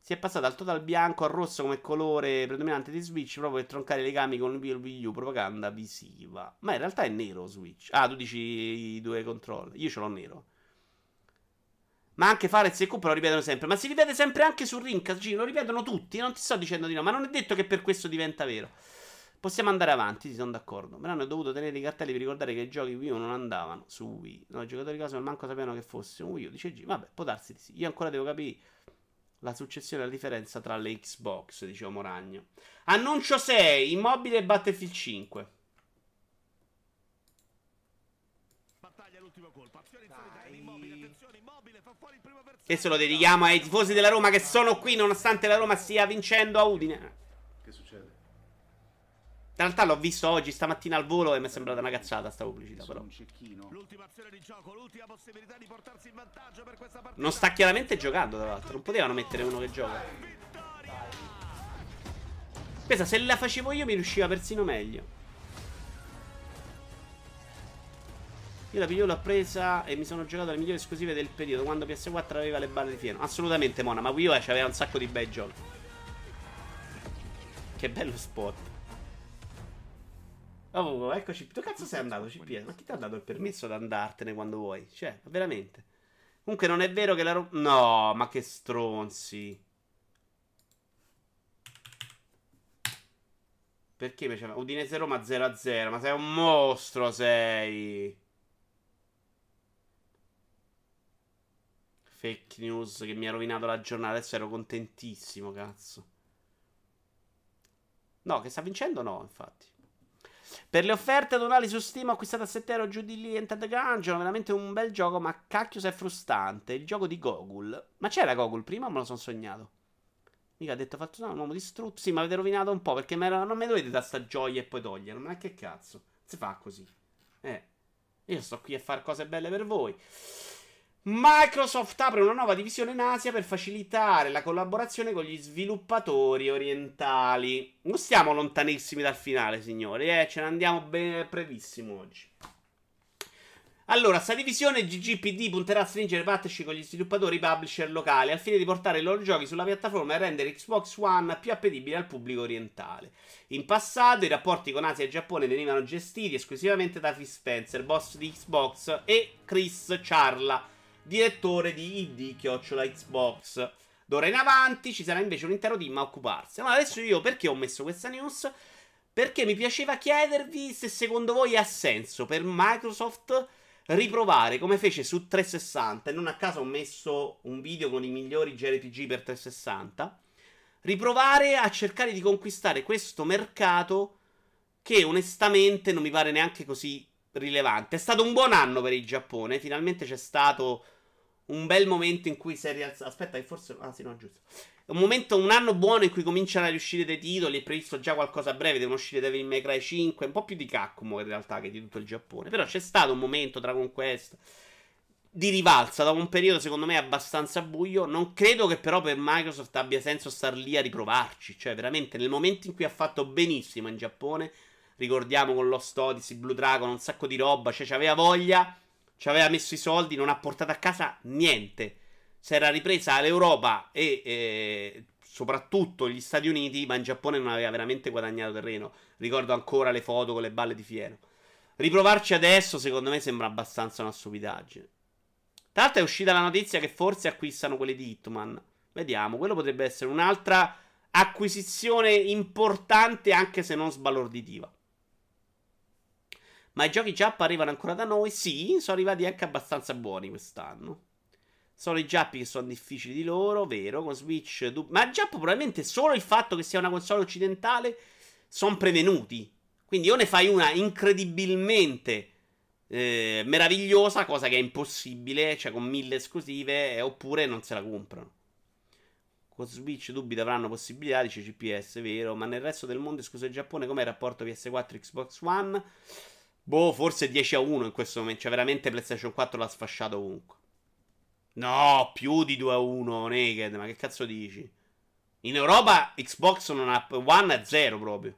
Si è passato dal total bianco al rosso come colore predominante di Switch proprio per troncare i legami con il Wii U, propaganda visiva. Ma in realtà è nero Switch. Ah, tu dici i due controller. Io ce l'ho nero. Ma anche Fares e Cooper lo ripetono sempre. Ma si ripete sempre anche su Rincast, lo ripetono tutti. Non ti sto dicendo di no, ma non è detto che per questo diventa vero. Possiamo andare avanti, sono d'accordo. Me l'hanno dovuto tenere i cartelli per ricordare che i giochi Wii U non andavano su Wii. No, i giocatori non manco sapevano che fosse un Wii U. Dice G, vabbè, può darsi di sì. Io ancora devo capire la successione e la differenza tra le Xbox, diciamo Moragno. Annuncio 6, Immobile e Battlefield 5. E se lo dedichiamo ai tifosi della Roma che sono qui nonostante la Roma stia vincendo a Udine. In realtà l'ho visto oggi, stamattina al volo e mi è sembrata una cazzata sta pubblicità. Però. Non sta chiaramente giocando, tra l'altro. Non potevano mettere uno che gioca. Questa, se la facevo io, mi riusciva persino meglio. Io la piglio l'ho presa e mi sono giocato le migliori esclusive del periodo quando PS4 aveva le balle di fieno. Assolutamente, Mona, ma Wii U aveva un sacco di bei giochi. Che bello spot. Oh, eccoci. Tu cazzo sei andato, CPS? Ma chi ti ha dato il permesso di andartene quando vuoi? Cioè, veramente. Comunque non è vero che la Roma... No, ma che stronzi. Perché invece... Udinese Roma 0-0. Ma sei un mostro, sei. Fake news che mi ha rovinato la giornata. Adesso ero contentissimo, cazzo. No, che sta vincendo no, infatti. Per le offerte annuali su Steam ho acquistato a 7 euro giù di lì Entered Gungeon. Veramente un bel gioco, ma cacchio se è frustrante. Il gioco di Gogul. Ma c'era Gogul prima o me lo sono sognato? Mica ha detto fatto no, un uomo distrutto. Sì, ma avete rovinato un po' perché non mi dovete dare sta gioia e poi togliere. Ma che cazzo? Si fa così. Eh. Io sto qui a fare cose belle per voi. Microsoft apre una nuova divisione in Asia per facilitare la collaborazione con gli sviluppatori orientali. Non stiamo lontanissimi dal finale, signori, eh? ce ne andiamo ben brevissimo oggi. Allora, sta divisione GGPD punterà a stringere partnership con gli sviluppatori publisher locali al fine di portare i loro giochi sulla piattaforma e rendere Xbox One più appetibile al pubblico orientale. In passato i rapporti con Asia e Giappone venivano gestiti esclusivamente da Phil Spencer, boss di Xbox, e Chris Charla direttore di ID chiocciola Xbox. D'ora in avanti ci sarà invece un intero team a occuparsi. Ma adesso io perché ho messo questa news? Perché mi piaceva chiedervi se secondo voi ha senso per Microsoft riprovare come fece su 360, e non a caso ho messo un video con i migliori JRPG per 360, riprovare a cercare di conquistare questo mercato che onestamente non mi pare neanche così rilevante. È stato un buon anno per il Giappone, finalmente c'è stato un bel momento in cui si è rialzato. Aspetta, che forse. Ah, sì, no, giusto. Un momento, un anno buono in cui cominciano a riuscire dei titoli. È previsto già qualcosa a breve. Devono uscire Devil May Cry 5. Un po' più di Capcom in realtà che di tutto il Giappone. Però c'è stato un momento tra Conquest di rivalsa dopo un periodo secondo me abbastanza buio. Non credo che però per Microsoft abbia senso star lì a riprovarci. Cioè, veramente, nel momento in cui ha fatto benissimo in Giappone, ricordiamo con Lost Odyssey, Blue Dragon, un sacco di roba, cioè, aveva voglia ci aveva messo i soldi, non ha portato a casa niente. Si era ripresa l'Europa e eh, soprattutto gli Stati Uniti, ma in Giappone non aveva veramente guadagnato terreno. Ricordo ancora le foto con le balle di fieno. Riprovarci adesso, secondo me, sembra abbastanza una stupidaggine. Tra l'altro è uscita la notizia che forse acquistano quelli di Hitman. Vediamo, quello potrebbe essere un'altra acquisizione importante, anche se non sbalorditiva. Ma i giochi giappa arrivano ancora da noi? Sì, sono arrivati anche abbastanza buoni quest'anno. Sono i giappi che sono difficili di loro, vero? Con Switch. Du- ma giappo probabilmente solo il fatto che sia una console occidentale sono prevenuti. Quindi o ne fai una incredibilmente eh, meravigliosa, cosa che è impossibile, cioè con mille esclusive, eh, oppure non se la comprano. Con Switch dubbi avranno possibilità, dice CPS, vero? Ma nel resto del mondo, escluso il Giappone, com'è il rapporto PS4 Xbox One? Boh, forse 10 a 1 in questo momento. Cioè, veramente PlayStation 4 l'ha sfasciato ovunque. No, più di 2 a 1, Naked. Ma che cazzo dici? In Europa Xbox non ha One è 0 proprio.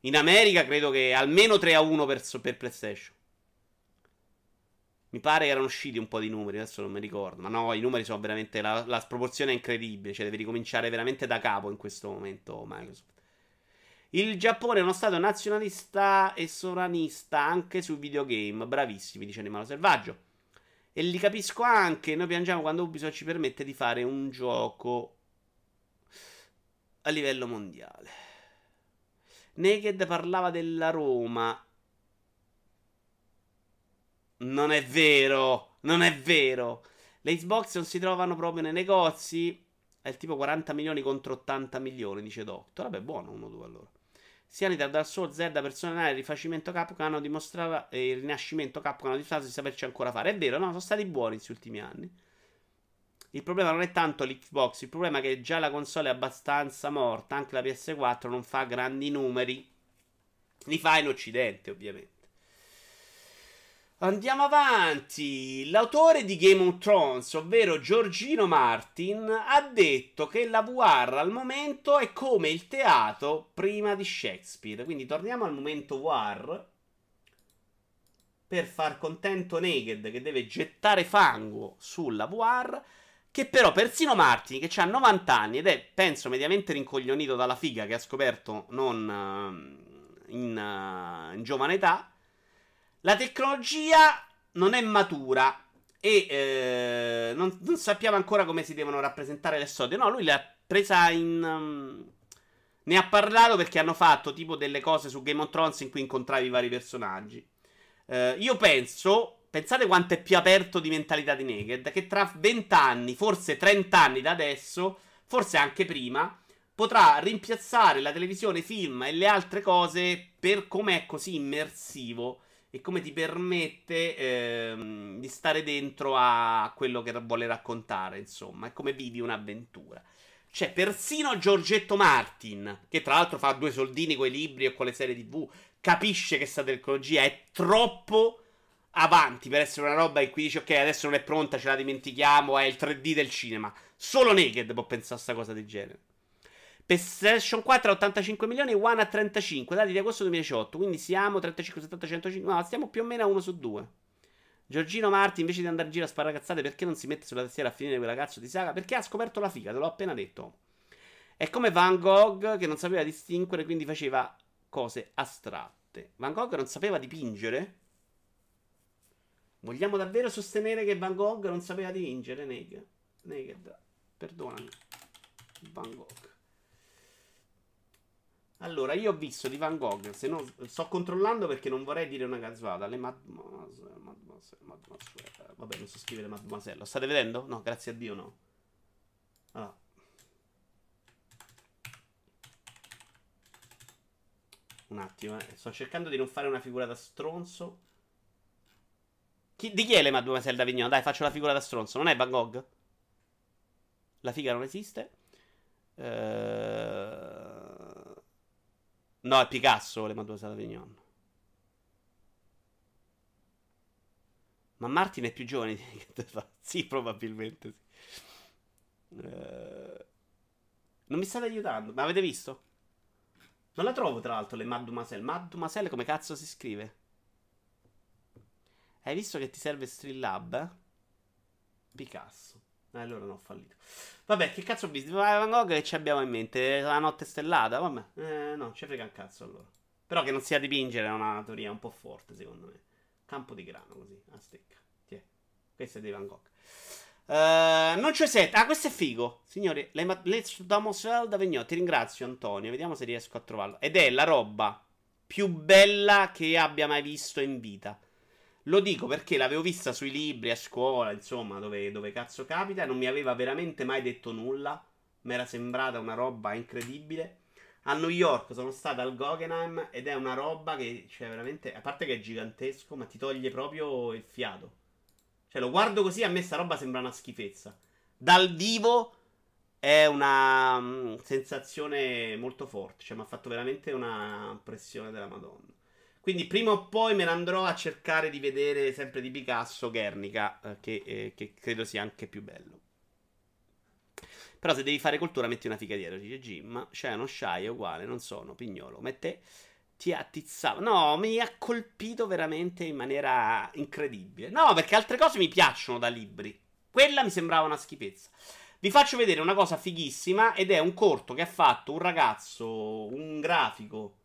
In America credo che almeno 3 a 1 per, per PlayStation. Mi pare che erano usciti un po' di numeri, adesso non mi ricordo. Ma no, i numeri sono veramente. La, la sproporzione è incredibile. Cioè, devi ricominciare veramente da capo in questo momento, Microsoft. Il Giappone è uno stato nazionalista e sovranista anche sui videogame. Bravissimi, dice Animalo Selvaggio. E li capisco anche. Noi piangiamo quando Ubisoft ci permette di fare un gioco a livello mondiale. Naked parlava della Roma. Non è vero, non è vero. Le Xbox non si trovano proprio nei negozi. È il tipo 40 milioni contro 80 milioni, dice Doctor. Vabbè, buono, 1-2 allora. Sia Nita dal suo Zelda personale il rifacimento Capcom hanno dimostrato e il rinascimento Capcom hanno dimostrato di saperci ancora fare. È vero, no? Sono stati buoni questi ultimi anni. Il problema non è tanto l'Xbox, il problema è che già la console è abbastanza morta, anche la PS4 non fa grandi numeri. Li fa in Occidente, ovviamente. Andiamo avanti. L'autore di Game of Thrones, ovvero Giorgino Martin, ha detto che la VR al momento è come il teatro prima di Shakespeare. Quindi torniamo al momento VR per far contento Naked che deve gettare fango sulla VR. Che però persino Martin, che ha 90 anni ed è, penso, mediamente rincoglionito dalla figa che ha scoperto non uh, in, uh, in giovane età la tecnologia non è matura e eh, non, non, sappiamo ancora come si devono rappresentare le sode. No, lui l'ha presa in... Um, ne ha parlato perché hanno fatto tipo delle cose su Game of Thrones in cui incontravi i vari personaggi. Uh, io penso, pensate quanto è più aperto di mentalità di Naked, che tra 20 anni, forse 30 anni da adesso, forse anche prima, potrà rimpiazzare la televisione, film e le altre cose per come è così immersivo e come ti permette ehm, di stare dentro a quello che vuole raccontare, insomma, è come vivi un'avventura. C'è persino Giorgetto Martin, che tra l'altro fa due soldini con i libri e con le serie TV, capisce che questa tecnologia è troppo avanti per essere una roba in cui dici ok adesso non è pronta, ce la dimentichiamo, è il 3D del cinema. Solo Naked può pensare a questa cosa del genere. PlayStation 4 a 85 milioni, One a 35, dati di agosto 2018. Quindi siamo 35, 70, 105. No, stiamo più o meno a 1 su 2. Giorgino Marti, invece di andare in giro a sparare cazzate, perché non si mette sulla tastiera a finire quella cazzo di saga? Perché ha scoperto la figa, te l'ho appena detto. È come Van Gogh che non sapeva distinguere, quindi faceva cose astratte. Van Gogh non sapeva dipingere? Vogliamo davvero sostenere che Van Gogh non sapeva dipingere? Naked. Naked. Perdonami. Van Gogh. Allora, io ho visto di Van Gogh. Se no, sto controllando perché non vorrei dire una cazzata. Le mademoiselle, mademoiselle. Vabbè, non so scrivere mademoiselle. Lo state vedendo? No, grazie a Dio no. Allora. Un attimo, eh. Sto cercando di non fare una figura da stronzo. Chi, di chi è le Mademoiselle d'Avignon? Dai, faccio la figura da stronzo. Non è Van Gogh? La figa non esiste. Uh... No, è Picasso le Mademoiselle d'Avignon. Ma Martin è più giovane di Sì, probabilmente sì. Uh... Non mi state aiutando. Ma avete visto? Non la trovo, tra l'altro, le Mademoiselle. Mademoiselle come cazzo si scrive? Hai visto che ti serve Streamlab? Eh? Picasso. Eh, allora non ho fallito. Vabbè, che cazzo ho visto? Van Gogh che ci abbiamo in mente? La notte stellata? Vabbè. Eh, no, ci frega un cazzo allora. Però che non sia dipingere è una teoria un po' forte, secondo me. Campo di grano, così, a stecca. Tiè. Questo è di Van Gogh. Uh, non c'è set. Ah, questo è figo. Signori, le, le Damosel d'Avignon. Ti ringrazio, Antonio. Vediamo se riesco a trovarlo. Ed è la roba più bella che abbia mai visto in vita. Lo dico perché l'avevo vista sui libri a scuola, insomma, dove, dove cazzo capita, non mi aveva veramente mai detto nulla. Mi era sembrata una roba incredibile. A New York sono stata al Guggenheim ed è una roba che, cioè, veramente, a parte che è gigantesco, ma ti toglie proprio il fiato. Cioè, lo guardo così, a me sta roba sembra una schifezza. Dal vivo è una um, sensazione molto forte, cioè mi ha fatto veramente una pressione della Madonna. Quindi prima o poi me ne andrò a cercare di vedere sempre di Picasso Guernica, eh, che, eh, che, credo sia anche più bello. Però se devi fare cultura metti una figa dietro, dice Jim. Cioè, non shy è uguale, non sono pignolo. Mette ti attizzava. No, mi ha colpito veramente in maniera incredibile. No, perché altre cose mi piacciono da libri. Quella mi sembrava una schifezza. Vi faccio vedere una cosa fighissima ed è un corto che ha fatto un ragazzo, un grafico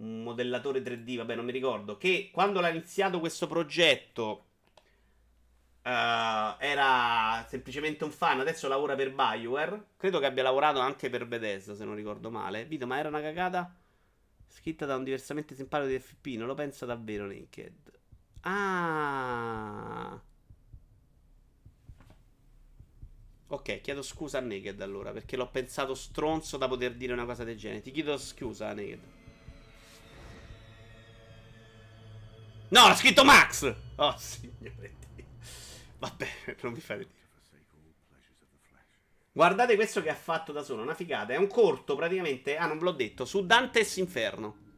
un modellatore 3D, vabbè, non mi ricordo, che quando l'ha iniziato questo progetto uh, era semplicemente un fan, adesso lavora per Bioware, credo che abbia lavorato anche per Bethesda, se non ricordo male. Vito, ma era una cagata? Scritta da un diversamente simpatico di FP, non lo pensa davvero Naked. Ah... Ok, chiedo scusa a Naked allora, perché l'ho pensato stronzo da poter dire una cosa del genere. Ti chiedo scusa, Naked. No, l'ha scritto Max! Oh, signore Dio. Vabbè, non mi fate dire. Guardate questo che ha fatto da solo, una figata. È un corto praticamente, ah non ve l'ho detto, su Dantes Inferno.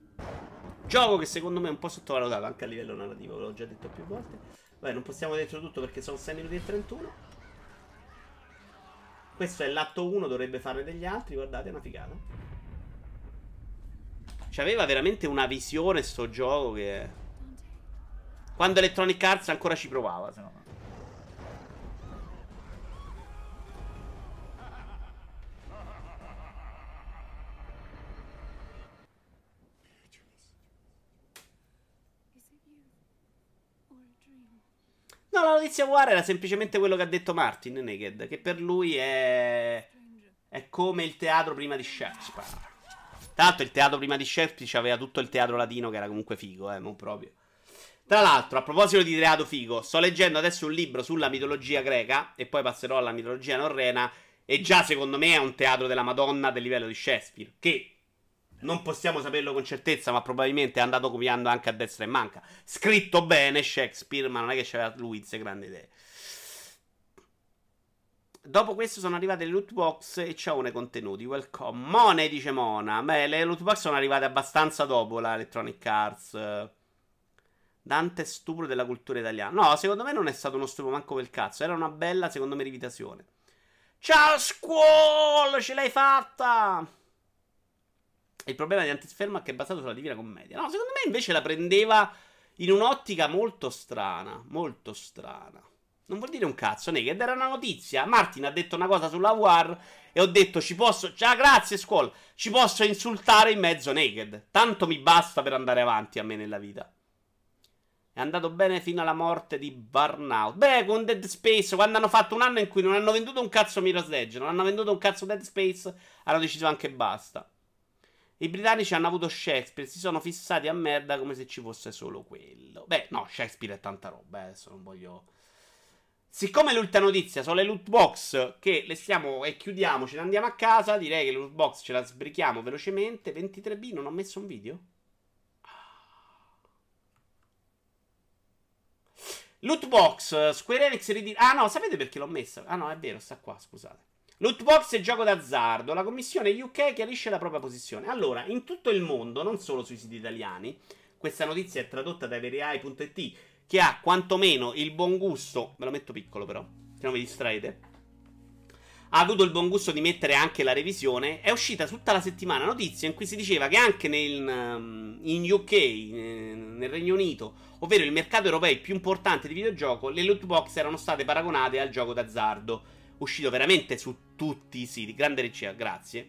Gioco che secondo me è un po' sottovalutato anche a livello narrativo, ve l'ho già detto più volte. Vabbè, non possiamo dentro tutto perché sono 6 minuti e 31. Questo è l'atto 1, dovrebbe fare degli altri, guardate, è una figata. C'aveva veramente una visione sto gioco che... Quando Electronic Arts ancora ci provava, se no. No, la notizia War era semplicemente quello che ha detto Martin Naked, che per lui è... è come il teatro prima di Shakespeare. L'altro il teatro prima di Shakespeare aveva tutto il teatro latino che era comunque figo, eh, non proprio. Tra l'altro, a proposito di Teatro Figo, sto leggendo adesso un libro sulla mitologia greca e poi passerò alla mitologia norrena e già secondo me è un teatro della Madonna del livello di Shakespeare, che non possiamo saperlo con certezza, ma probabilmente è andato copiando anche a destra e manca. Scritto bene Shakespeare, ma non è che c'era lui queste grandi idee. Dopo questo sono arrivate le loot box e c'ho nei contenuti. Welcome. Mone dice Mona. Beh, le loot box sono arrivate abbastanza dopo la Electronic Arts. Dante stupro della cultura italiana. No, secondo me non è stato uno stupro manco quel cazzo. Era una bella, secondo me, rivitazione. Ciao Squall, ce l'hai fatta! Il problema di Antisferma è che è basato sulla Divina Commedia. No, secondo me invece la prendeva in un'ottica molto strana. Molto strana. Non vuol dire un cazzo, Naked era una notizia. Martin ha detto una cosa sulla War e ho detto ci posso... Ciao, grazie Squall. Ci posso insultare in mezzo Naked. Tanto mi basta per andare avanti a me nella vita. È andato bene fino alla morte di Burnout. Beh, con Dead Space, quando hanno fatto un anno in cui non hanno venduto un cazzo Mirror's Edge, non hanno venduto un cazzo Dead Space, hanno deciso anche basta. I britannici hanno avuto Shakespeare, si sono fissati a merda come se ci fosse solo quello. Beh, no, Shakespeare è tanta roba, eh, adesso non voglio... Siccome l'ultima notizia sono le loot box, che le stiamo e chiudiamo, ce ne andiamo a casa, direi che le loot box ce la sbrichiamo velocemente. 23B, non ho messo un video? Loot box, Square Enix ridire... Ah no, sapete perché l'ho messa? Ah no, è vero, sta qua, scusate. Loot box e gioco d'azzardo. La commissione UK chiarisce la propria posizione. Allora, in tutto il mondo, non solo sui siti italiani, questa notizia è tradotta da veriai.it, che ha quantomeno il buon gusto. Ve lo metto piccolo, però, se non vi distraete. Ha avuto il buon gusto di mettere anche la revisione. È uscita tutta la settimana notizia in cui si diceva che anche nel, um, in UK, nel Regno Unito, ovvero il mercato europeo più importante di videogioco, le loot box erano state paragonate al gioco d'azzardo uscito veramente su tutti i siti. Grande regia, grazie.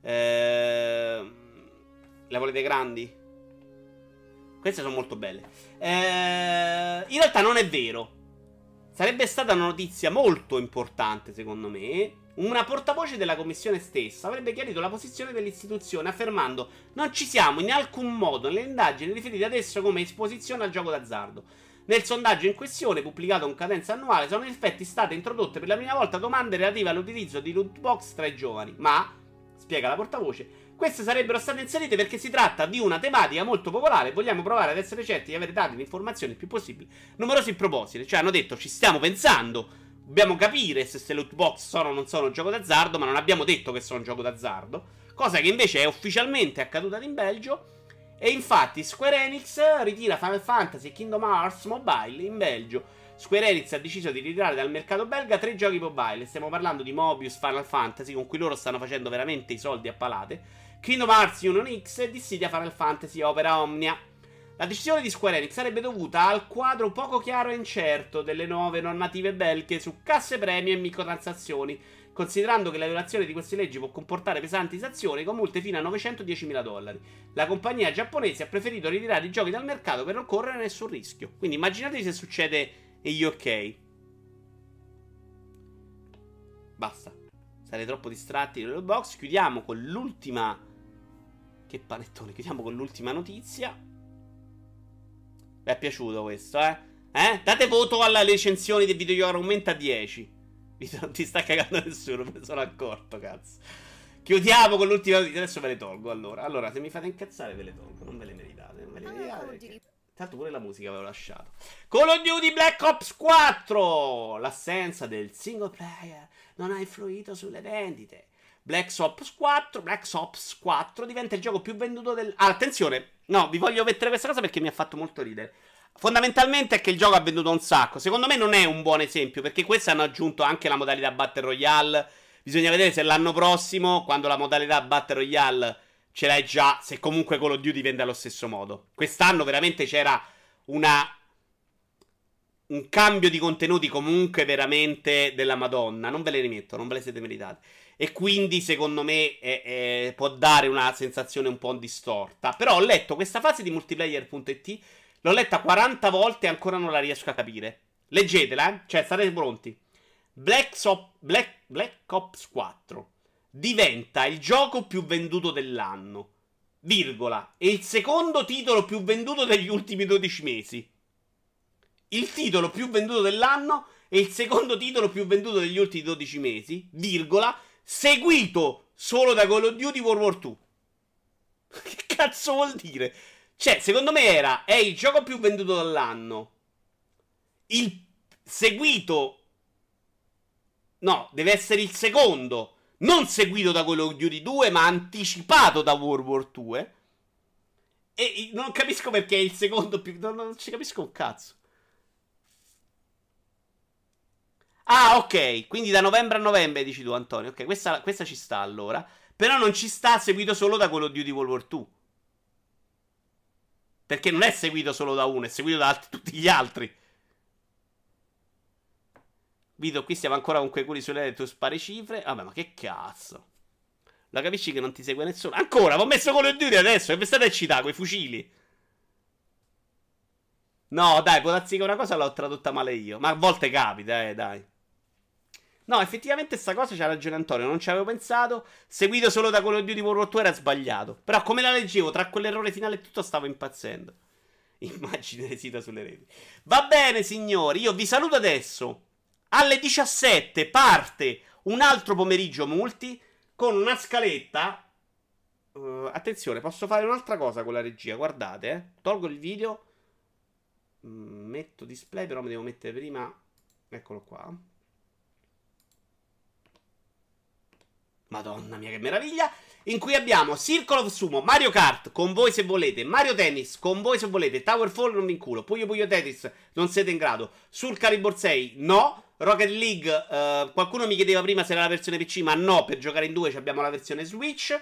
Eh, la volete grandi? Queste sono molto belle. Eh, in realtà non è vero. Sarebbe stata una notizia molto importante, secondo me. Una portavoce della commissione stessa avrebbe chiarito la posizione dell'istituzione, affermando: Non ci siamo in alcun modo nelle indagini riferite ad esso come esposizione al gioco d'azzardo. Nel sondaggio in questione, pubblicato con cadenza annuale, sono in effetti state introdotte per la prima volta domande relative all'utilizzo di loot box tra i giovani, ma, spiega la portavoce, queste sarebbero state inserite perché si tratta di una tematica molto popolare vogliamo provare ad essere certi di avere dati e informazioni il più possibile. Numerosi propositi, cioè hanno detto ci stiamo pensando, dobbiamo capire se queste loot box sono o non sono un gioco d'azzardo, ma non abbiamo detto che sono un gioco d'azzardo, cosa che invece è ufficialmente accaduta in Belgio e infatti Square Enix ritira Final Fantasy e Kingdom Hearts Mobile in Belgio. Square Enix ha deciso di ritirare dal mercato belga tre giochi mobile. Stiamo parlando di Mobius Final Fantasy, con cui loro stanno facendo veramente i soldi a palate. Kingdom Hearts Union X e Dissidia Final Fantasy Opera Omnia. La decisione di Square Enix sarebbe dovuta al quadro poco chiaro e incerto delle nuove normative belghe su casse premi e microtransazioni considerando che la violazione di queste leggi può comportare pesanti sanzioni con multe fino a 910.000 dollari. La compagnia giapponese ha preferito ritirare i giochi dal mercato per non correre nessun rischio. Quindi immaginatevi se succede negli ok. Basta. Sarei troppo distratti nel box. Chiudiamo con l'ultima. Che panettone. Chiudiamo con l'ultima notizia. Vi è piaciuto questo, eh? Eh? Date voto alla recensione dei videogiochi aumenta a 10. Non ti sta cagando nessuno, me ne sono accorto, cazzo. Chiudiamo con l'ultima notizia, adesso ve le tolgo allora. Allora, se mi fate incazzare ve le tolgo, non ve le meritate, non ve le meritate. Perché... Tanto pure la musica avevo lasciato. Call of Duty Black Ops 4! L'assenza del single player non ha influito sulle vendite. Black Ops 4, Black Ops 4 diventa il gioco più venduto del... Ah, attenzione! No, vi voglio mettere questa cosa perché mi ha fatto molto ridere. Fondamentalmente è che il gioco ha venduto un sacco. Secondo me non è un buon esempio, perché questi hanno aggiunto anche la modalità Battle Royale. Bisogna vedere se l'anno prossimo, quando la modalità Battle Royale ce l'hai già, se comunque Call of Duty vende allo stesso modo. Quest'anno veramente c'era una un cambio di contenuti comunque veramente della Madonna. Non ve le rimetto, non ve le siete meritate. E quindi, secondo me, è, è, può dare una sensazione un po' distorta. Però ho letto questa fase di multiplayer.it L'ho letta 40 volte e ancora non la riesco a capire. Leggetela, eh? Cioè, state pronti. Black, so- Black, Black Ops 4 diventa il gioco più venduto dell'anno. Virgola. E il secondo titolo più venduto degli ultimi 12 mesi. Il titolo più venduto dell'anno e il secondo titolo più venduto degli ultimi 12 mesi. Virgola. Seguito solo da Call of Duty World War 2. Che cazzo vuol dire? Cioè, secondo me era, è il gioco più venduto dall'anno. Il seguito... No, deve essere il secondo. Non seguito da quello of Duty 2, ma anticipato da World War 2. E non capisco perché è il secondo più... Non, non ci capisco un cazzo. Ah, ok. Quindi da novembre a novembre, dici tu, Antonio. Ok, questa, questa ci sta allora. Però non ci sta seguito solo da quello of Duty World War 2. Perché non è seguito solo da uno, è seguito da altri, tutti gli altri. Vito, qui stiamo ancora con quei culi sulle tu spari cifre. Vabbè, ma che cazzo. La capisci che non ti segue nessuno? Ancora, ho messo con le due adesso. E state eccitati, quei fucili. No, dai, può darsi che una cosa l'ho tradotta male io. Ma a volte capita, eh, dai. No, effettivamente sta cosa c'ha ragione Antonio, non ci avevo pensato. Seguito solo da quello di Duty World War 2 era sbagliato. Però come la leggevo, tra quell'errore finale e tutto stavo impazzendo. Immagine resita sulle reti. Va bene, signori, io vi saluto adesso. Alle 17 parte un altro pomeriggio multi con una scaletta. Uh, attenzione, posso fare un'altra cosa con la regia. Guardate, eh. tolgo il video. Mm, metto display, però mi devo mettere prima. Eccolo qua. Madonna mia, che meraviglia! In cui abbiamo Circle of Sumo, Mario Kart con voi se volete, Mario Tennis con voi se volete, Tower Fall non vi inculo, Puyo Puyo Tetris non siete in grado, Sul Calibur 6 no, Rocket League, uh, qualcuno mi chiedeva prima se era la versione PC, ma no, per giocare in due abbiamo la versione Switch.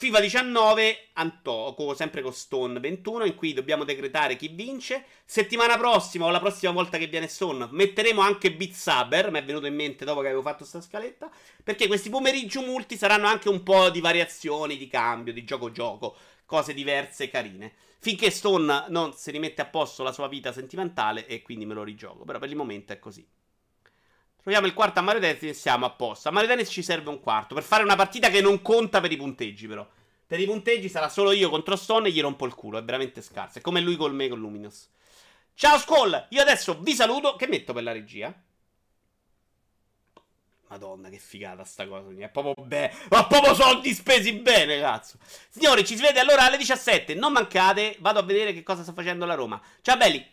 FIFA 19, Antoco, sempre con Stone 21, in cui dobbiamo decretare chi vince. Settimana prossima, o la prossima volta che viene Stone, metteremo anche Beat Saber, mi è venuto in mente dopo che avevo fatto questa scaletta, perché questi pomeriggi multi saranno anche un po' di variazioni, di cambio, di gioco-gioco, cose diverse e carine. Finché Stone non si rimette a posto la sua vita sentimentale e quindi me lo rigioco, però per il momento è così. Troviamo il quarto a Mario Tennis e siamo a posto. A Mario Tennis ci serve un quarto per fare una partita che non conta per i punteggi, però. Per i punteggi sarà solo io contro Stone e gli rompo il culo. È veramente scarso. È come lui con me con Luminous. Ciao Skull! Io adesso vi saluto. Che metto per la regia? Madonna, che figata sta cosa. È proprio bene. Ma proprio soldi spesi bene, cazzo. Signori, ci si vede allora alle 17. Non mancate. Vado a vedere che cosa sta facendo la Roma. Ciao belli.